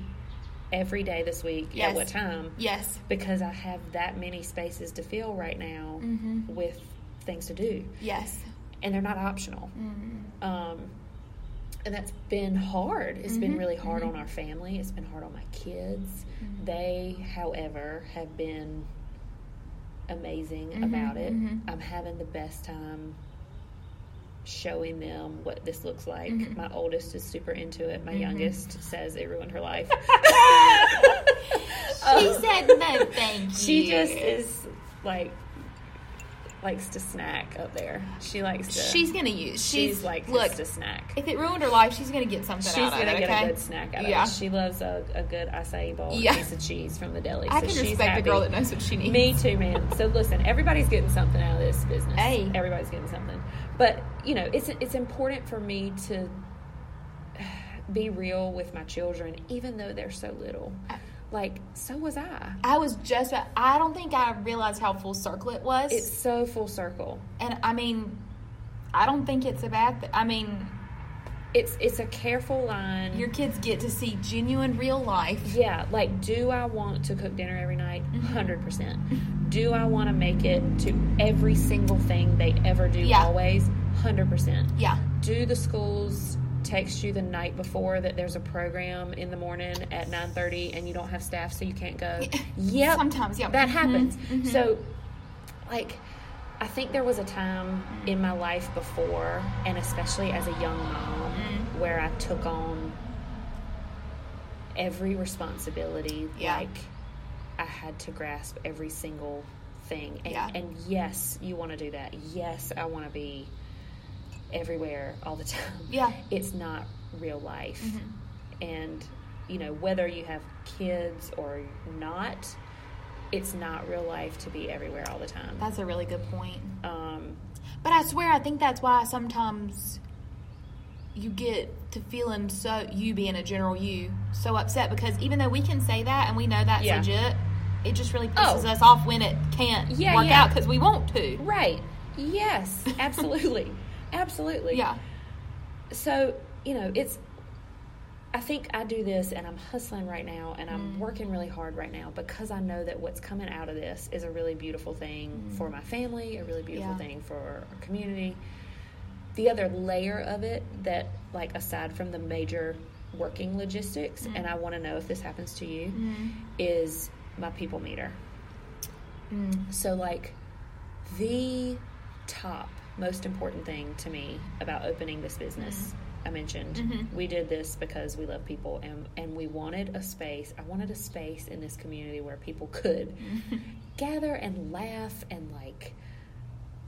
every day this week Yes. at what time yes. because I have that many spaces to fill right now Mm-hmm. with things to do Yes. and they're not optional. Mm-hmm. Um, and that's been hard. It's been Mhm, really hard on our family. It's been hard on my kids. Mm-hmm. They, however, have been amazing Mhm, about it. I'm having the best time showing them what this looks like. Mhm. My oldest is super into it. My youngest says it ruined her life. She said no, thank you. she just is like likes to snack up there. She likes to. She's gonna use. She's, she's like look. to snack. If it ruined her life, she's gonna get something She's out of gonna it. get okay? a good snack out of Yeah. it. She loves a, a good acai bowl, Yeah. a piece of cheese from the deli. I so can she's respect happy. a girl that knows what she needs. Me too, man. So listen, everybody's getting something out of this business. Hey. everybody's getting something. But you know, it's it's important for me to be real with my children, even though they're so little. Like, so was I. I was just. about- I don't think I realized how full circle it was. It's so full circle. and I mean, I don't think it's a bad. Th- I mean, It's it's a careful line. your kids get to see genuine, real life. Yeah, like, do I want to cook dinner every night? Mm-hmm. 100%. Do I want to make it to every single thing they ever do Yeah. always? 100%. Yeah. Do the schools text you the night before that there's a program in the morning at 9.30 and you don't have staff so you can't go? Yep. Sometimes, yeah. That happens. mhm. So, like, I think there was a time in my life before, and especially as a young mom, Mm. where I took on every responsibility. Yeah. Like, I had to grasp every single thing. And, Yeah. and yes, you want to do that. Yes, I want to be everywhere all the time. Yeah. It's not real life. Mm-hmm. And, you know, whether you have kids or not, it's not real life to be everywhere all the time. That's a really good point. Um, But I swear, I think that's why sometimes you get to feeling so you being a general you so upset because even though we can say that and we know that's Yeah. legit, it just really pisses Oh. us off when it can't Yeah, work yeah. out because we want to. right. Yes, absolutely. absolutely. Yeah. So, you know, it's, I think I do this and I'm hustling right now and Mm. I'm working really hard right now because I know that what's coming out of this is a really beautiful thing for my family, a really beautiful Mm. Yeah. thing for our community. The other layer of it that, like, aside from the major working logistics, Mm. and I want to know if this happens to you, is my people meter. Mm. So, like, the top most important thing to me about opening this business I mentioned, Mm-hmm. we did this because we love people and, and we wanted a space. I wanted a space in this community where people could Mm-hmm. gather and laugh and like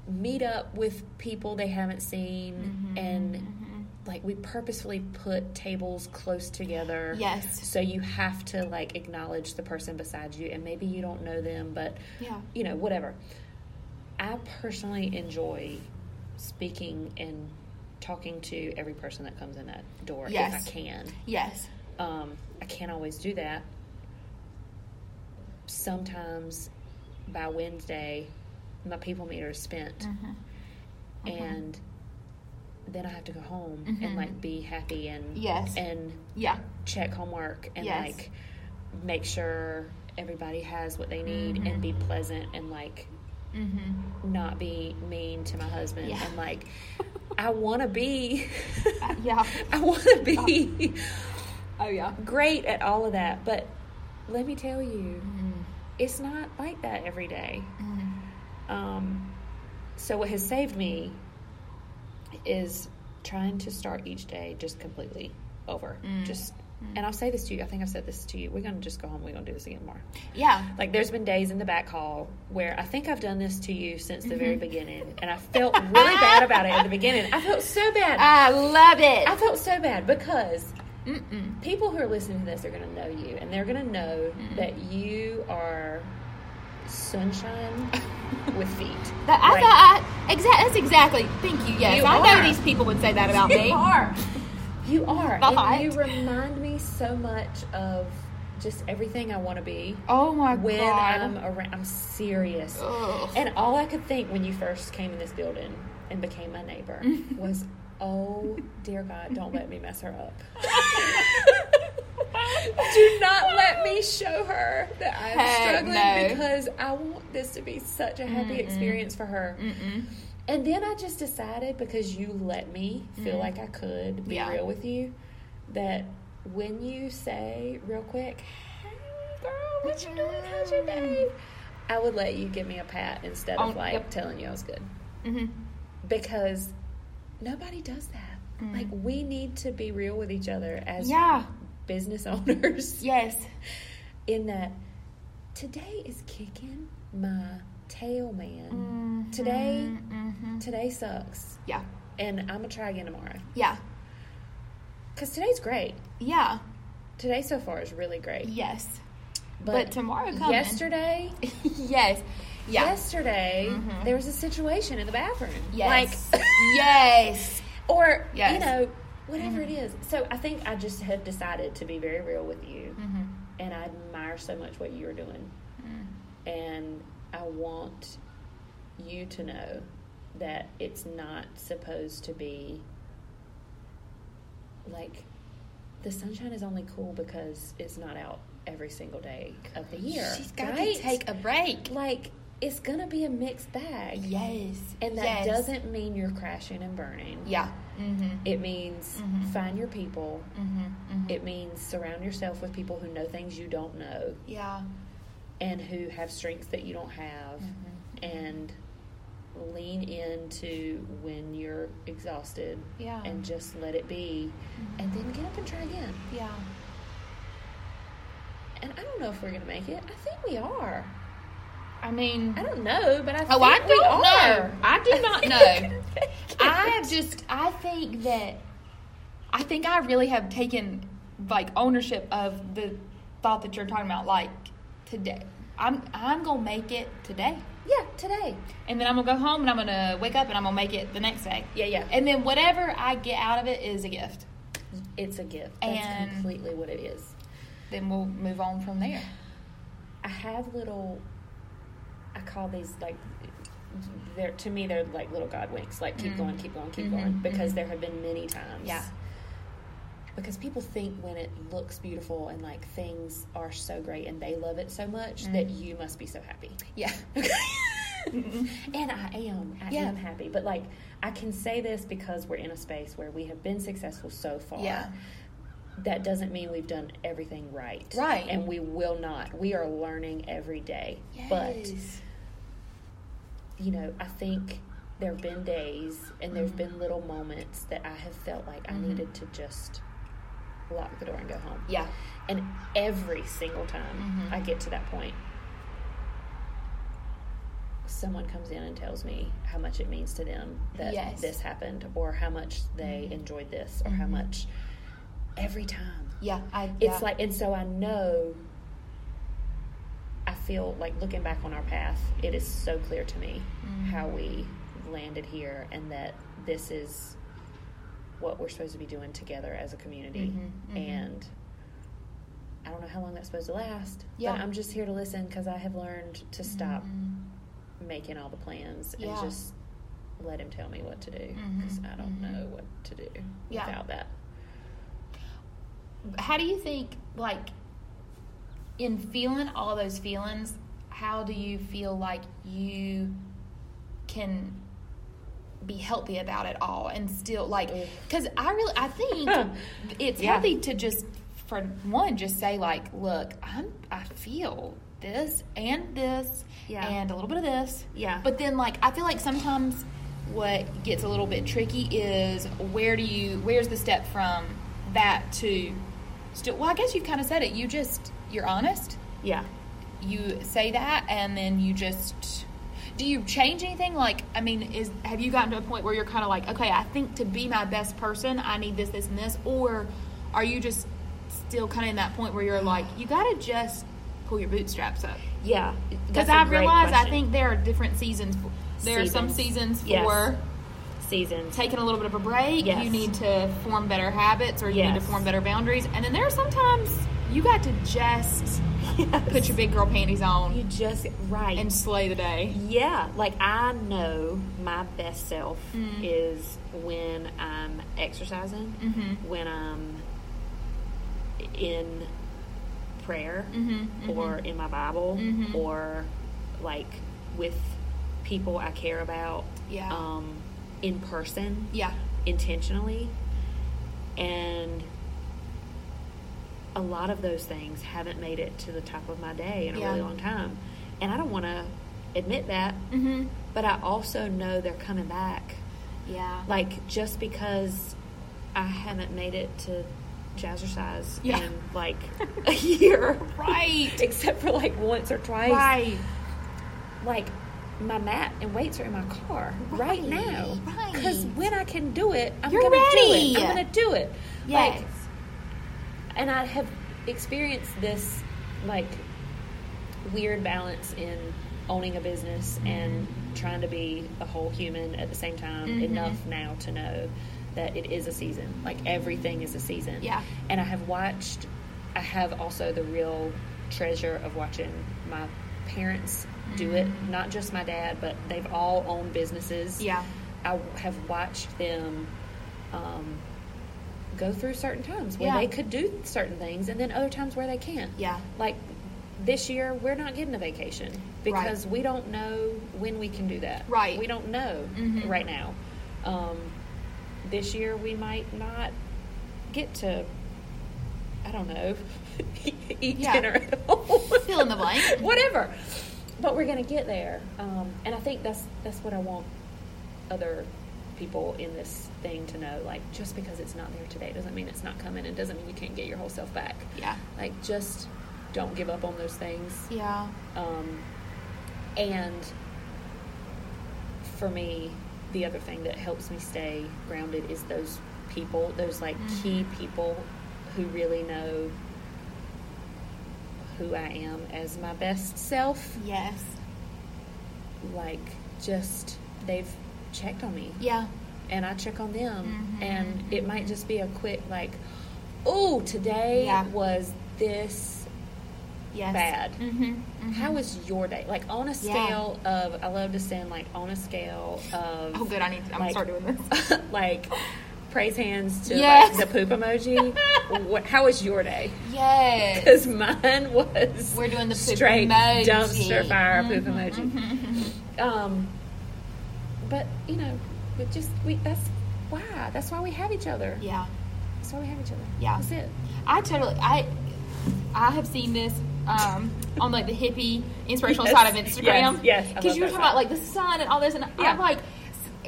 meet up with people they haven't seen Mm-hmm. and like we purposefully put tables close together. Yes. So you have to like acknowledge the person beside you and maybe you don't know them but Yeah. you know, whatever. I personally enjoy speaking and talking to every person that comes in that door Yes. if I can. Yes. Um, I can't always do that. Sometimes by Wednesday, my people meter is spent, Mm-hmm. and then I have to go home Mhm. and like be happy and Yes. and Yeah. check homework and Yes. like make sure everybody has what they need Mhm. and be pleasant and like Mm-hmm. not be mean to my husband Yeah. and like I want to be Uh, yeah. I want to be Oh yeah. great at all of that but let me tell you Mm-hmm. it's not like that every day Mm-hmm. um, so what has saved me is trying to start each day just completely over Mm. just and I'll say this to you I think I've said this to you we're gonna just go home we're gonna do this again tomorrow Yeah. like there's been days in the back hall where I think I've done this to you since the Mm-hmm. very beginning, and I felt really bad about it at the beginning. I felt so bad. I love it. I felt so bad because Mm-mm. people who are listening to this are going to know you, and they're going to know Mm-hmm. that you are sunshine with feet. That, I Like, thought I, exa- that's exactly. Thank you. Yes, You I are. know these people would say that about me. You are. You are. And you remind me so much of just everything I want to be. Oh my When god. I'm around, I'm serious. Ugh. And all I could think when you first came in this building and became my neighbor was, oh, dear God, don't let me mess her up. Do not let me show her that I'm Heck struggling no. because I want this to be such a happy experience for her. Mm-mm. And then I just decided because you let me feel like I could be Mm-hmm. Yeah. real with you that when you say real quick, "Hey girl, what you doing? How's your day?" I would let you give me a pat instead of Oh, like yep. telling you I was good Mhm. because nobody does that. Mm. Like we need to be real with each other as Yeah. business owners. Yes. In that today is kicking my tail, man. Today, Mhm. today sucks, Yeah. and I'm gonna try again tomorrow. Yeah. Cause today's great. Yeah. Today so far is really great. Yes. But, tomorrow coming. yesterday, yes. Yeah. yesterday Mhm. there was a situation in the bathroom. Yes. Like, yes. or you know, whatever it is. So I think I just have decided to be very real with you, Mm-hmm. and I admire so much what you're doing, Mm. and I want you to know that it's not supposed to be like the sunshine is only cool because it's not out every single day of the year. She's got right? to take a break. like it's gonna be a mixed bag, Yes. and that yes. doesn't mean you're crashing and burning. Yeah. Mm-hmm. It means Mhm. find your people. Mm-hmm. Mm-hmm. It means surround yourself with people who know things you don't know yeah. And who have strengths that you don't have, Mm-hmm. and lean into when you're exhausted Yeah. and just let it be, and then get up and try again. yeah. And I don't know if we're gonna make it. I think we are. I mean, I don't know, but I think oh, I we don't are. know. I do not know. I I just, I think that, I think I really have taken like ownership of the thought that you're talking about. Like today, I'm, I'm gonna make it today, yeah today. and then I'm gonna go home and I'm gonna wake up and I'm gonna make it the next day, Yeah, yeah. and then whatever I get out of it is a gift. It's a gift. That's And- completely what it is. Then we'll move on from there. I have little. I call these like. They're to me they're like little God winks. Like keep Mm. going, keep going, keep Mhm, going. Because mhm. there have been many times. Yeah. Because people think when it looks beautiful and like things are so great and they love it so much Mm. that you must be so happy. Yeah. and I am. I Yeah. am happy. But like I can say this because we're in a space where we have been successful so far. Yeah. That doesn't mean we've done everything right. Right. And we will not. We are learning every day. Yes. But you know, I think there have been days and there's been little moments that I have felt like I needed to just lock the door and go home. Yeah. And every single time Mhm. I get to that point, someone comes in and tells me how much it means to them that Yes. this happened, or how much they enjoyed this, or how Mhm. much. Every time. Yeah. I. It's yeah. like, and so I know, I feel like looking back on our path, it is so clear to me Mhm. how we landed here and that this is what we're supposed to be doing together as a community. Mhm, mhm. And I don't know how long that's supposed to last, Yeah. but I'm just here to listen because I have learned to stop Mhm. making all the plans and just let him tell me what to do because I don't mhm. know what to do Yeah. without that. how do you think like in feeling all those feelings how do you feel like you can be healthy about it all and still like because i really i think it's Yeah. healthy to just for one just say like look i'm i feel this and this Yeah. and a little bit of this Yeah. but then like i feel like sometimes what gets a little bit tricky is where do you where's the step from that to still well i guess you've kind of said it you just you're honest Yeah. you say that and then you just do you change anything like i mean is have you gotten to a point where you're kind of like okay i think to be my best person i need this this and this or are you just still kind of in that point where you're like you gotta just pull your bootstraps up Yeah. because i've realized i think there are different seasons there are some Seasons. seasons Yes. for seasons. taking a little bit of a break Yes. you need to form better habits or you need to form better boundaries and then there are sometimes you got to just Yes. put your big girl panties on You just right and slay the day Yeah, like I know my best self Mm. is when I'm exercising, Mhm. when I'm in prayer, Mhm, or mhm. in my Bible, Mhm. or like with people I care about, Yeah. um, in person, yeah intentionally, and a lot of those things haven't made it to the top of my day in a Yeah. really long time, and I don't want to admit that mm-hmm. but I also know they're coming back. yeah Like just because I haven't made it to jazzercise Yeah. in like a year, Right. Except for like once or twice. right Like my mat and weights are in my car right, Right, now. right. Because when I can do it, I'm You're gonna ready. do it. I'm gonna do it. yes Like, and I have experienced this like weird balance in owning a business and trying to be a whole human at the same time Mhm. enough now to know that it is a season like everything is a season Yeah. and i have watched i have also the real treasure of watching my parents do it Mm-hmm. not just my dad but they've all owned businesses yeah I have watched them um, go through certain times where Yeah. they could do certain things, and then other times where they can't. Yeah. Like this year, we're not getting a vacation because we don't know when we can do that. Right. We don't know Mhm. right now. Um, this year, we might not get to. I don't know. eat Yeah. dinner at home. Fill in the blank. Whatever. But we're gonna get there, um, and I think that's that's what I want other people in this thing to know. Like, just because it's not there today doesn't mean it's not coming, and doesn't mean you can't get your whole self back. yeah Like, just don't give up on those things. yeah Um, and for me, the other thing that helps me stay grounded is those people, those like key people who really know who I am as my best self. yes Like, just they've checked on me yeah and I check on them. Mhm, And it might just be a quick, like, oh, today Yeah. was this yes bad. mm-hmm, How was your day? Like on a scale of, I love to send like on a scale of. oh good i need to i'm like, start doing this like praise hands to Yes. like, the poop emoji. what, how was your day? yes Because mine was We're doing the poop straight emoji. dumpster fire poop Mhm, emoji. mhm. Um, but you know, we just we that's why that's why we have each other. yeah That's why we have each other. Yeah. that's it. I totally I I have seen this um, on like the hippie inspirational Yes, side of Instagram. yes, yes, Because love you were talking about like the sun and all this, and Yeah. I'm like,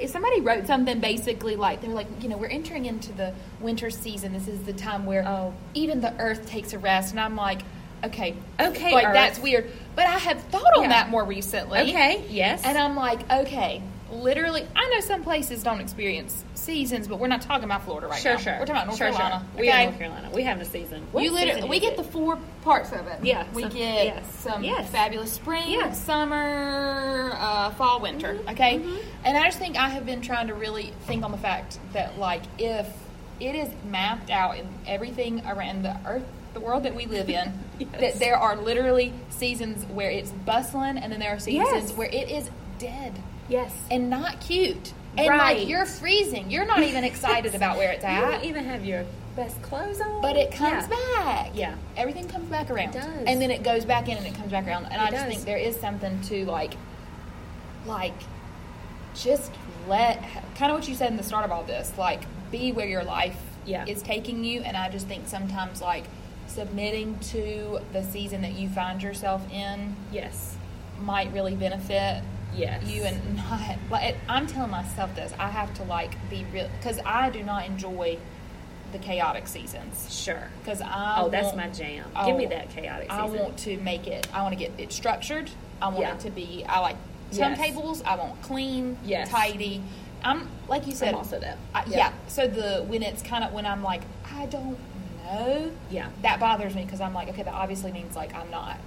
somebody wrote something basically like they're like, you know, we're entering into the winter season. This is the time where Oh. even the earth takes a rest, and I'm like, okay, Okay, like Earth. that's weird. But I have thought on Yeah. that more recently. Okay, yes. and I'm like, okay, literally, I know some places don't experience seasons, but we're not talking about Florida right sure, now. sure. We're talking about North sure, Carolina. Sure. We okay? have North Carolina. We have a season. What you literally, season we get it? the four parts of it. Yeah, we get yes, some yes. fabulous spring, Yes. summer, uh, fall, winter. Mm-hmm, Okay, and I just think I have been trying to really think on the fact that like if it is mapped out in everything around the earth, the world that we live in, Yes. that there are literally seasons where it's bustling, and then there are seasons Yes. where it is dead Yes. and not cute. And Right. like you're freezing, you're not even excited about where it's at. You don't even have your best clothes on. But it comes Yeah. back. Yeah. Everything comes back around. It does. And then it goes back in and it comes back around. And I just does. think there is something to like, like, just let, kind of what you said in the start of all this, like, be where your life Yeah. is taking you. And I just think sometimes, like, submitting to the season that you find yourself in Yes. might really benefit Yes. you and not like I'm telling myself this I have to like be real because I do not enjoy the chaotic seasons Sure. because I Oh, that's want- my jam. Give me that chaotic I want to make it. I want to get it structured. I want Yeah. it to be. I like Yes. turntables. I want clean, Yes. tidy. I'm like you said. I'm also that. I, Yeah. yeah. So the when it's kind of when I'm like I don't know. Yeah. That bothers me because I'm like okay that obviously means like I'm not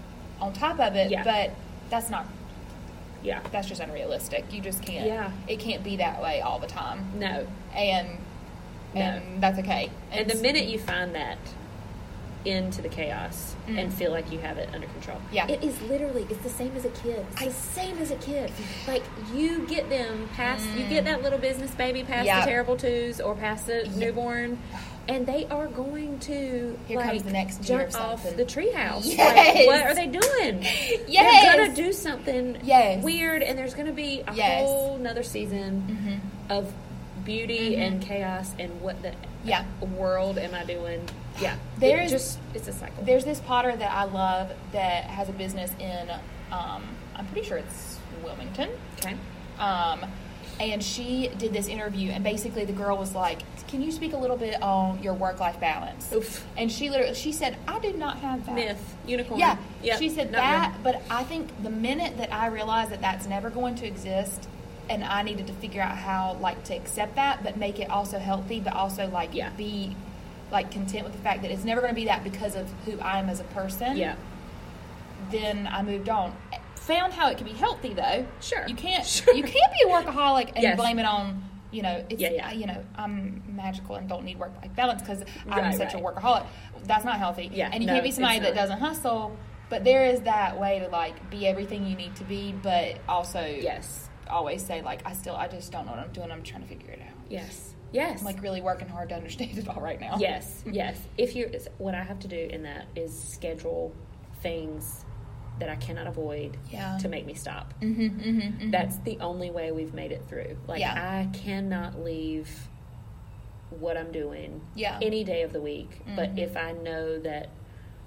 on top of it. Yeah. But that's not. Yeah. That's just unrealistic. You just can't. Yeah. It can't be that way all the time. No. And No. and that's okay. And the minute you find that into the chaos Mm. and feel like you have it under control. Yeah. It is literally it's the same as a kid. It's the same as a kid. Like you get them past you get that little business baby past Yeah. the terrible twos or past the newborn and they are going to Here like, comes the next year jump of off the treehouse. Yes. Like, what are they doing? Yes. They're gonna do something Yes. weird and there's gonna be a Yes. whole another season Mm-hmm. of beauty and chaos and what the Yeah. world am I doing? Yeah, There's- It just it's a cycle. There's this potter that I love that has a business in, um, I'm pretty sure it's Wilmington. okay. Um, and she did this interview, and basically the girl was like, "Can you speak a little bit on your work-life balance?" Oof. And she literally, she said, "I do not have that." Myth, unicorn. Yeah, Yep, she said not that, real. but I think the minute that I realized that that's never going to exist, and I needed to figure out how like to accept that, but make it also healthy, but also like Yeah. be like content with the fact that it's never going to be that because of who I am as a person. Yeah, Then I moved on. Found how it can be healthy though. Sure. You can't. Sure. You can't be a workaholic and Yes. blame it on. You know, it's, Yeah, yeah. You know, I'm magical and don't need work life balance because I'm Right, such right. a workaholic. That's not healthy. Yeah, and you no, can't be somebody that doesn't hustle. But there is that way to like be everything you need to be, but also yes, always say like I still I just don't know what I'm doing. I'm trying to figure it out. yes, yes. I'm like really working hard to understand it all right now. yes, yes. If you, what I have to do in that is schedule things that I cannot avoid Yeah. to make me stop. Mm-hmm, mm-hmm, mm-hmm. That's the only way we've made it through. Like Yeah. I cannot leave what I'm doing Yeah. any day of the week. But Mhm. if I know that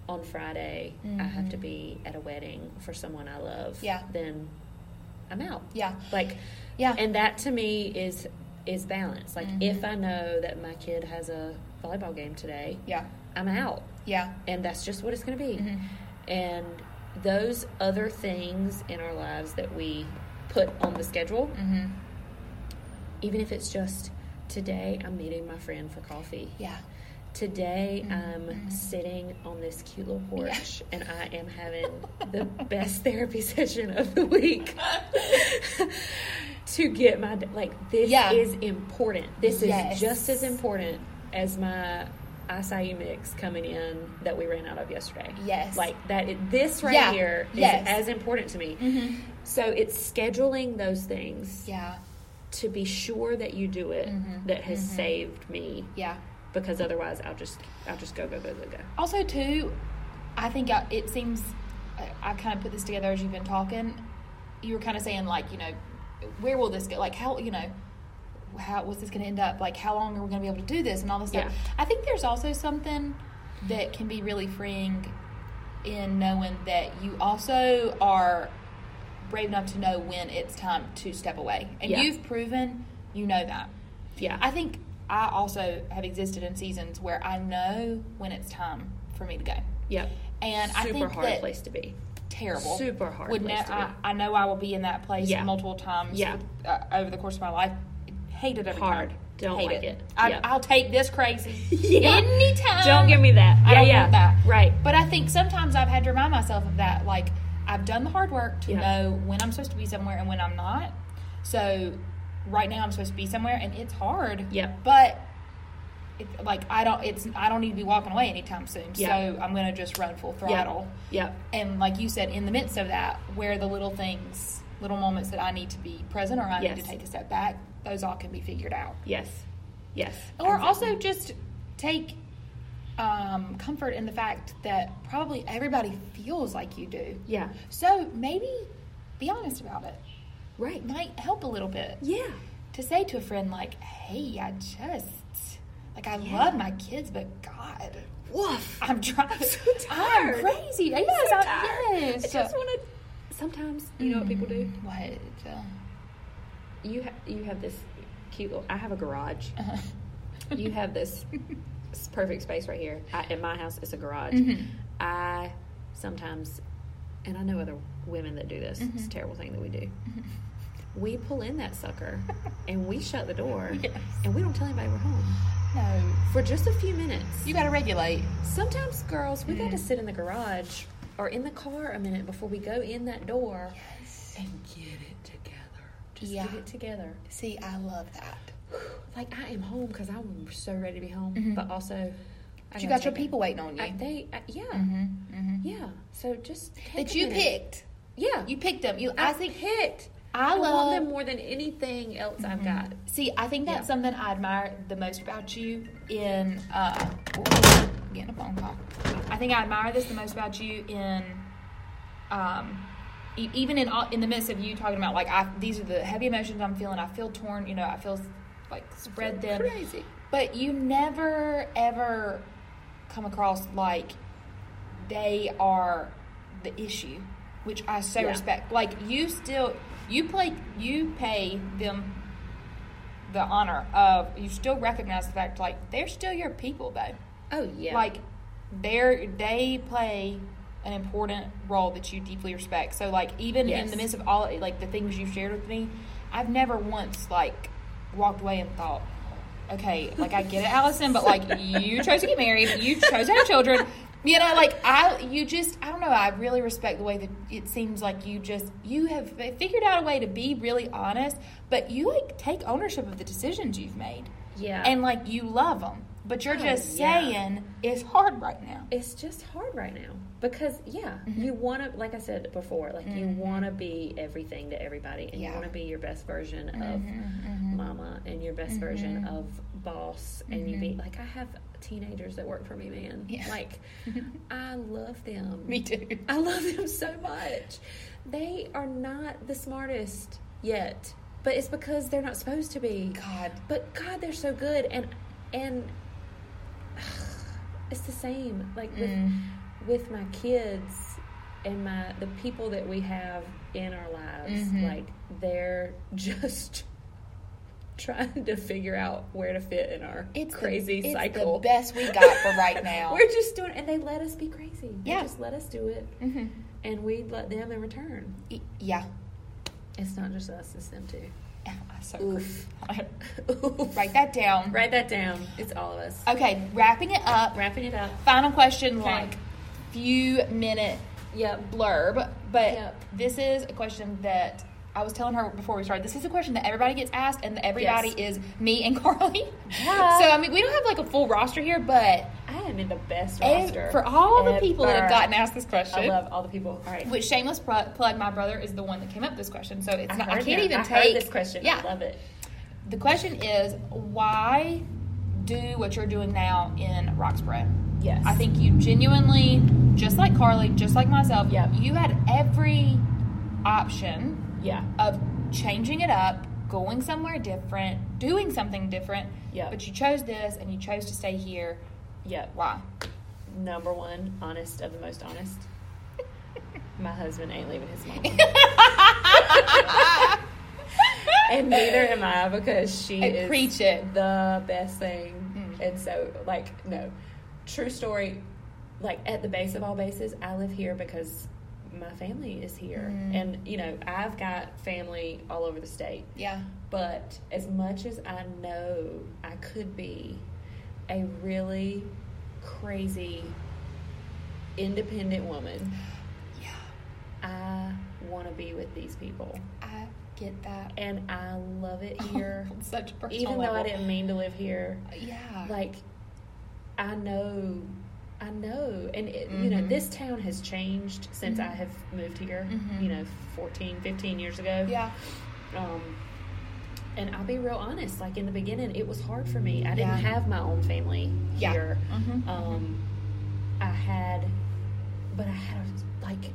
on Friday I have to be at a wedding for someone I love, Yeah. then I'm out. yeah. Like Yeah. and that to me is is balance. Like Mhm. if I know that my kid has a volleyball game today, yeah. I'm out. Yeah. And that's just what it's going to be. And those other things in our lives that we put on the schedule, Mm-hmm. even if it's just today I'm meeting my friend for coffee. Yeah. Today Mhm. I'm sitting on this cute little porch and I am having the best therapy session of the week to get my like this Yeah. is important. This is Yes. just as important as my acai mix coming in that we ran out of yesterday. Yes. Like that it- this right Yeah. here is Yes. as important to me. Mm-hmm. So it's scheduling those things Yeah. to be sure that you do it Mhm. that has Mhm. saved me Yeah. because otherwise I'll just I'll just go go go go go. Also, too, I think I, it seems I, I kind of put this together as you've been talking. You were kind of saying like, you know, where will this go? Like, how you know, how what's this going to end up? Like, how long are we going to be able to do this and all this stuff? Yeah. I think there's also something that can be really freeing in knowing that you also are brave enough to know when it's time to step away, and Yeah. you've proven You know that. Yeah. I think I also have existed in seasons where I know when it's time for me to go. yep. And I think Super hard that place to be. terrible. Super hard Would place ne- to be. I, I know I will be in that place Yeah. multiple times Yeah. uh, over the course of my life. Hate it every Hard. time. Don't Hate like it. I, Yeah. I'll take this crazy Yeah. anytime. Don't give me that. I yeah, don't yeah. want that. Right. But I think sometimes I've had to remind myself of that. Like I've done the hard work to Yeah. know when I'm supposed to be somewhere and when I'm not. So right now I'm supposed to be somewhere and it's hard. Yeah. But it, like I don't it's I don't need to be walking away anytime soon. Yeah. So I'm gonna just run full throttle. Yep. And like you said, in the midst of that, where the little things, little moments that I need to be present or I Yes. need to take a step back, those all can be figured out. Yes. Yes. Or Exactly. also just take um, comfort in the fact that probably everybody feels like you do. Yeah. So maybe be honest about it. Right. Might help a little bit Yeah. to say to a friend like, "Hey, I just like I Yeah. love my kids, but God, Woof. I'm trying. so I'm tired. crazy. Yes, So I, tired. yes. I just want to. Sometimes you know what people do. What? You ha- you have this cute. Little, I have a garage. uh, You have this perfect space right here. I, in my house, it's a garage. Mhm. I sometimes, and I know other women that do this. It's a Mhm. terrible thing that we do. We pull in that sucker and we shut the door Yes. and we don't tell anybody we're home no, for just a few minutes. you got to regulate. Sometimes, girls, we got to Mm. sit in the garage or in the car a minute before we go in that door yes. and get it. Just Yeah. get it together. See, I love that. Like I am home because I'm so ready to be home, Mhm. but also But you gotta your take it. people waiting on you. I, they, I, yeah, Mhm, mhm. yeah. So just That you minute. picked. Yeah, You picked them. You. I, I think. picked. I I love them more than anything else I've Mhm. got. See, I think that's Yeah. something I admire the most about you in uh ooh, getting a phone call. I think I admire this the most about you in um even in in the midst of you talking about like I these are the heavy emotions I'm feeling. I feel torn, you know, I feel like spread thin. Crazy. But you never ever come across like they are the issue, which I so Yeah. respect. Like you still you play you pay them the honor of you still recognize the fact like they're still your people though. Oh yeah. Like they're they play an important role that you deeply respect. So like even in the midst of all like the things you've shared with me, I've never once like walked away and thought, okay, like I get it, Allison, but like you chose to get married, you chose to have children. You know, like I, you just, I don't know. I really respect the way that it seems like you just, you have figured out a way to be really honest, but you like take ownership of the decisions you've made, yeah. and like you love them, but you're Oh, just yeah. saying it's hard right now. it's just hard right now because yeah Mm-hmm. you want to like i said before like you Mhm. want to be everything to everybody and Yeah. you want to be your best version of Mhm, mhm. mama and your best version Mhm. of boss and you be Mhm. like i have teenagers that work for me man Yeah. like i love them Me too. i love them so much they are not the smartest yet but it's because they're not supposed to be God, but God, they're so good, and and it's the same. Like with Mm. With my kids and my the people that we have in our lives, Mhm. like they're just trying to figure out where to fit in our it's crazy the, it's cycle. the best we got for right now. We're just doing, and they let us be crazy. They Yeah. just let us do it, Mhm. and we let them in return. Yeah. It's not just us; it's them too. Yeah, so Oof. agree. Write that down. Write that down. It's all of us. Okay, wrapping it up. Wrapping it up. Final question, Okay. like few minute Yep. blurb, but Yep. this is a question that I was telling her before we started. This is a question that everybody gets asked, and everybody Yes. is me and Carly. Yeah. So I mean, we don't have like a full roster here, but I am in the best roster. for all the people that have gotten asked this question, I love all the people. All right. Which shameless plug, my brother is the one that came up with this question, so it's I not. I can't him. even I take this question. Yeah, I love it. the question is why do what you're doing now in Roxboro? Yes. I think you genuinely, just like Carly, just like myself, Yep. you had every option Yeah. of changing it up, going somewhere different, doing something different. Yep. But you chose this, and you chose to stay here. Yep. Why? Number one, honest of the most honest. My husband ain't leaving his mom. and neither am I because she I is preach it. the best thing. Mm. And so, like, no, true story. Like at the base of all bases, I live here because my family is here, Mm. and you know I've got family all over the state. Yeah. But as much as I know I could be a really crazy independent woman, Yeah. I want to be with these people. I get that. And I love it here. Such a personal Even though I didn't mean to live here, Yeah. like I know I know and it, you know Mhm. this town has changed since I Mhm. have moved here, Mhm. you know, 14, 15 years ago. yeah. Um, and I'll be real honest. Like in the beginning, it was hard for me. I didn't Yeah. have my own family Yeah. here. Mhm. Um, I had, but I had a, like,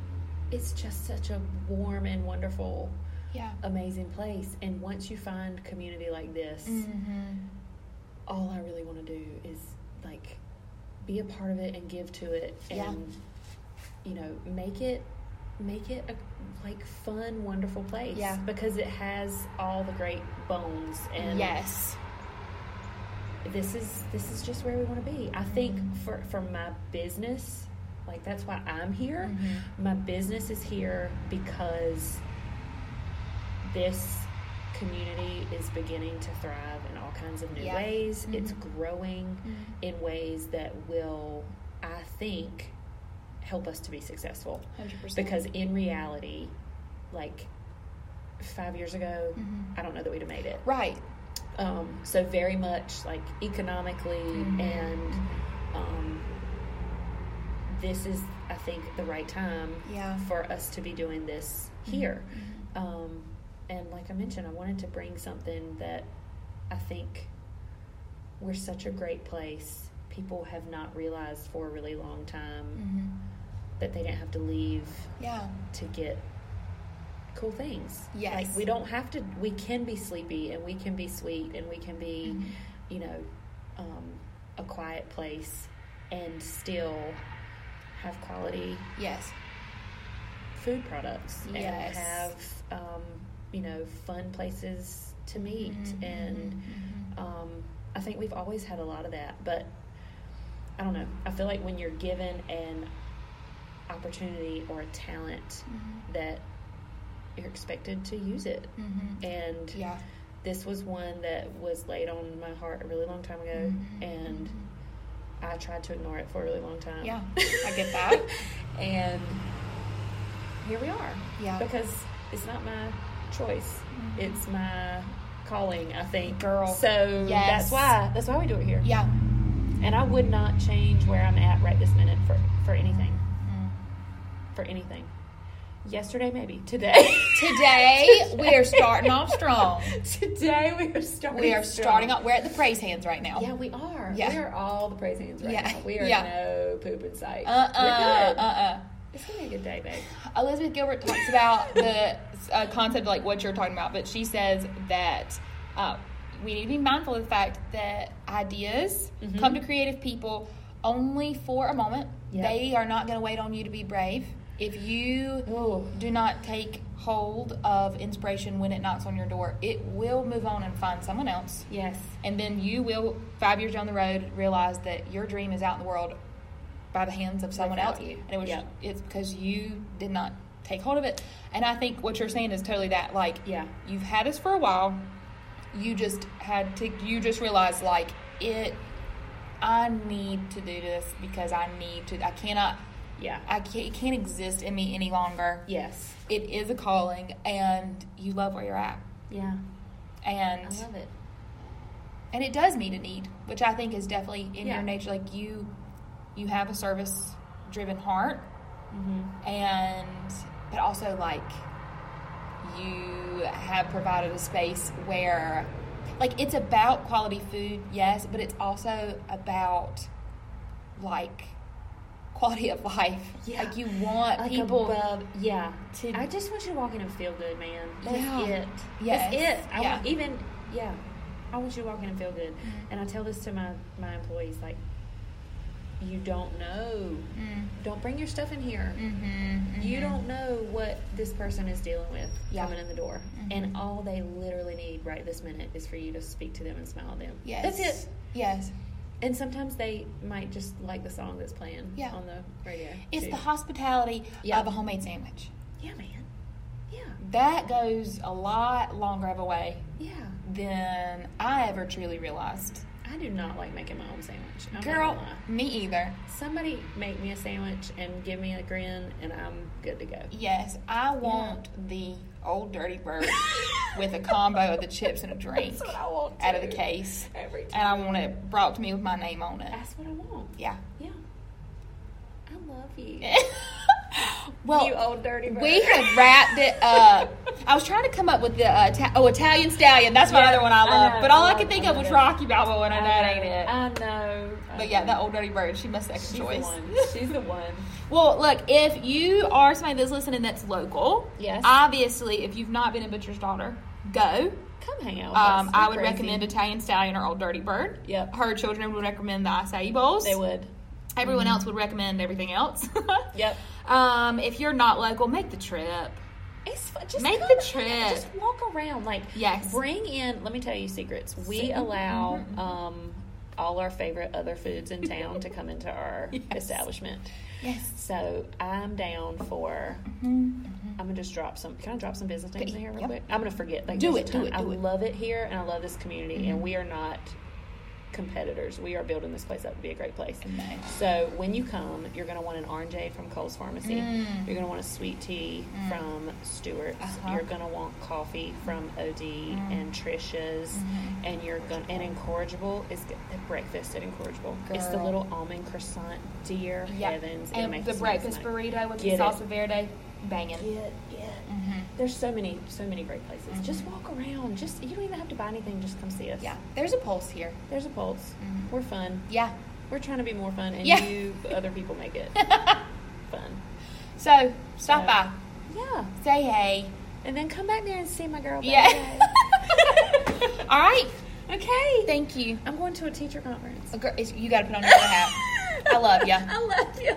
it's just such a warm and wonderful, Yeah. amazing place. And once you find community like this, Mm-hmm. all I really want to do is be a part of it and give to it, and Yeah. you know, make it make it a like fun, wonderful place. Yeah. because it has all the great bones and yes. this is this is just where we want to be. I think for for my business, like that's why I'm here. Mhm. My business is here because this community is beginning to thrive all kinds of new Yeah. ways. Mhm. It's growing Mhm. in ways that will, I think, help us to be successful. 100%. Because in reality, like five years ago, Mhm. I don't know that we'd have made it. Right. Um, so very much like economically Mhm. and um, this is I think the right time Yeah. for us to be doing this here. Um, and like I mentioned, I wanted to bring something that I think we're such a great place. People have not realized for a really long time Mhm. that they didn't have to leave Yeah. to get cool things. Yes. Like we don't have to we can be sleepy and we can be sweet and we can be, Mhm. you know, um, a quiet place and still have quality Yes. food products Yes. and have um, you know, fun places to meet Mhm, and mhm, mhm. um, I think we've always had a lot of that, but I don't know. I feel like when you're given an opportunity or a talent Mhm. that you're expected to use it. Mhm. And Yeah. this was one that was laid on my heart a really long time ago, Mhm. and I tried to ignore it for a really long time. Yeah, I get that. and here we are. Yeah. Because it's not my choice. Mhm. It's my calling, I think. Girl. So Yes. that's why that's why we do it here. Yeah. And I would not change where I'm at right this minute for, for anything. Mm. For anything. Yesterday maybe. Today. Today we are starting off strong. Today we are starting We are strong. starting off. We're at the praise hands right now. Yeah, we are. Yeah. We are all the praise hands right Yeah. now. We are Yeah. no poop in sight. Uh uh We're good. uh uh. It's gonna be a good day, babe. Elizabeth Gilbert talks about the uh, concept like what you're talking about, but she says that uh, we need to be mindful of the fact that ideas Mhm. come to creative people only for a moment. Yep. They are not going to wait on you to be brave. If you Oh, do not take hold of inspiration when it knocks on your door, it will move on and find someone else. yes. And then you will, five years down the road, realize that your dream is out in the world by the hands of someone Without else. you. And it was Yep. it's because you did not take hold of it. And I think what you're saying is totally that. Like Yeah. you've had this for a while. You just had to you just realized like it I need to do this because I need to I cannot Yeah. I can't, it can't exist in me any longer. Yes. It is a calling and you love where you're at. Yeah. And I love it. and it does meet a need, which I think is definitely in Yeah. your nature. Like you, you have a service driven heart, Mm-hmm. and but also like you have provided a space where, like, it's about quality food, yes, but it's also about like quality of life. Yeah. Like you want Like people. above, yeah. to- I just want you to walk in and feel good, man. That's Yeah. it. Yes. That's it. I Yeah. want even yeah. I want you to walk in and feel good. Mhm. And I tell this to my my employees like you don't know. Mm. Don't bring your stuff in here. Mm-hmm, You don't know what this person is dealing with Yeah. coming in the door. And all they literally need right this minute is for you to speak to them and smile at them. Yes. That's it. Yes. And sometimes they might just like the song that's playing Yeah. on the radio. It's too. the hospitality Yeah. of a homemade sandwich. Yeah, man. Yeah. That goes a lot longer of a way Yeah. than I ever truly realized. I do not like making my own sandwich. I'm Girl, me either. Somebody make me a sandwich and give me a grin, and I'm good to go. Yes, I want the old dirty bird with a combo of the chips and a drink That's what I want. out of the case. Every And I want it brought to me with my name on it. That's what I want. Yeah. Yeah. I love you. well, you old dirty bird. we have wrapped it up. I was trying to come up with the uh, ta- oh Italian stallion. That's my Yeah, other one I I love. know, but all I I, could think of was. Rocky Balboa, and I that know, ain't it. I know. I But yeah, that old dirty bird. She must second She's choice. the. She's the one. Well, look, if you are somebody that's listening that's local, Yes. obviously, if you've not been a butcher's daughter, go. Come hang out with Um. I would crazy. recommend Italian Stallion or Old Dirty Bird. Yep. Her children would recommend the acai bowls. They would. Everyone else would recommend everything else. Yep. Um, if you're not local, make the trip. It's fun. Just Make the trip. Just walk around. Like Yes. bring in. Let me tell you secrets. We allow um, all our favorite other foods in town to come into our Yes. establishment. Yes. So I'm down for. Mm-hmm. I'm gonna just drop some. Can I drop some business names in here real Yep. quick? I'm gonna forget. Like, Do it, do it, I it. love it here, and I love this community. And we are not competitors. We are building this place up to be a great place. Nice. So when you come, you're going to want an orangeade from Cole's Pharmacy. Mm. You're going to want a sweet tea from Stewart's. Uh-huh. You're going to want coffee from OD and Trisha's. Mm-hmm. And you're going and Incorrigible is breakfast at Incorrigible. It's the little almond croissant. Dear Yeah. heavens, And the breakfast tonight. burrito with Get the it. salsa verde, banging. Get it. Mm-hmm. There's so many, so many great places. Just walk around. Just you don't even have to buy anything. Just come see us. Yeah, there's a pulse here. There's a pulse. Mhm. We're fun. Yeah. We're trying to be more fun, and Yeah. you other people make it fun. so stop So- by, Yeah. say hey. And then come back there and see my girl. Yeah. All right. okay. Thank you. I'm going to a teacher conference. A gir- You got to put on your hat. I love you. I love you.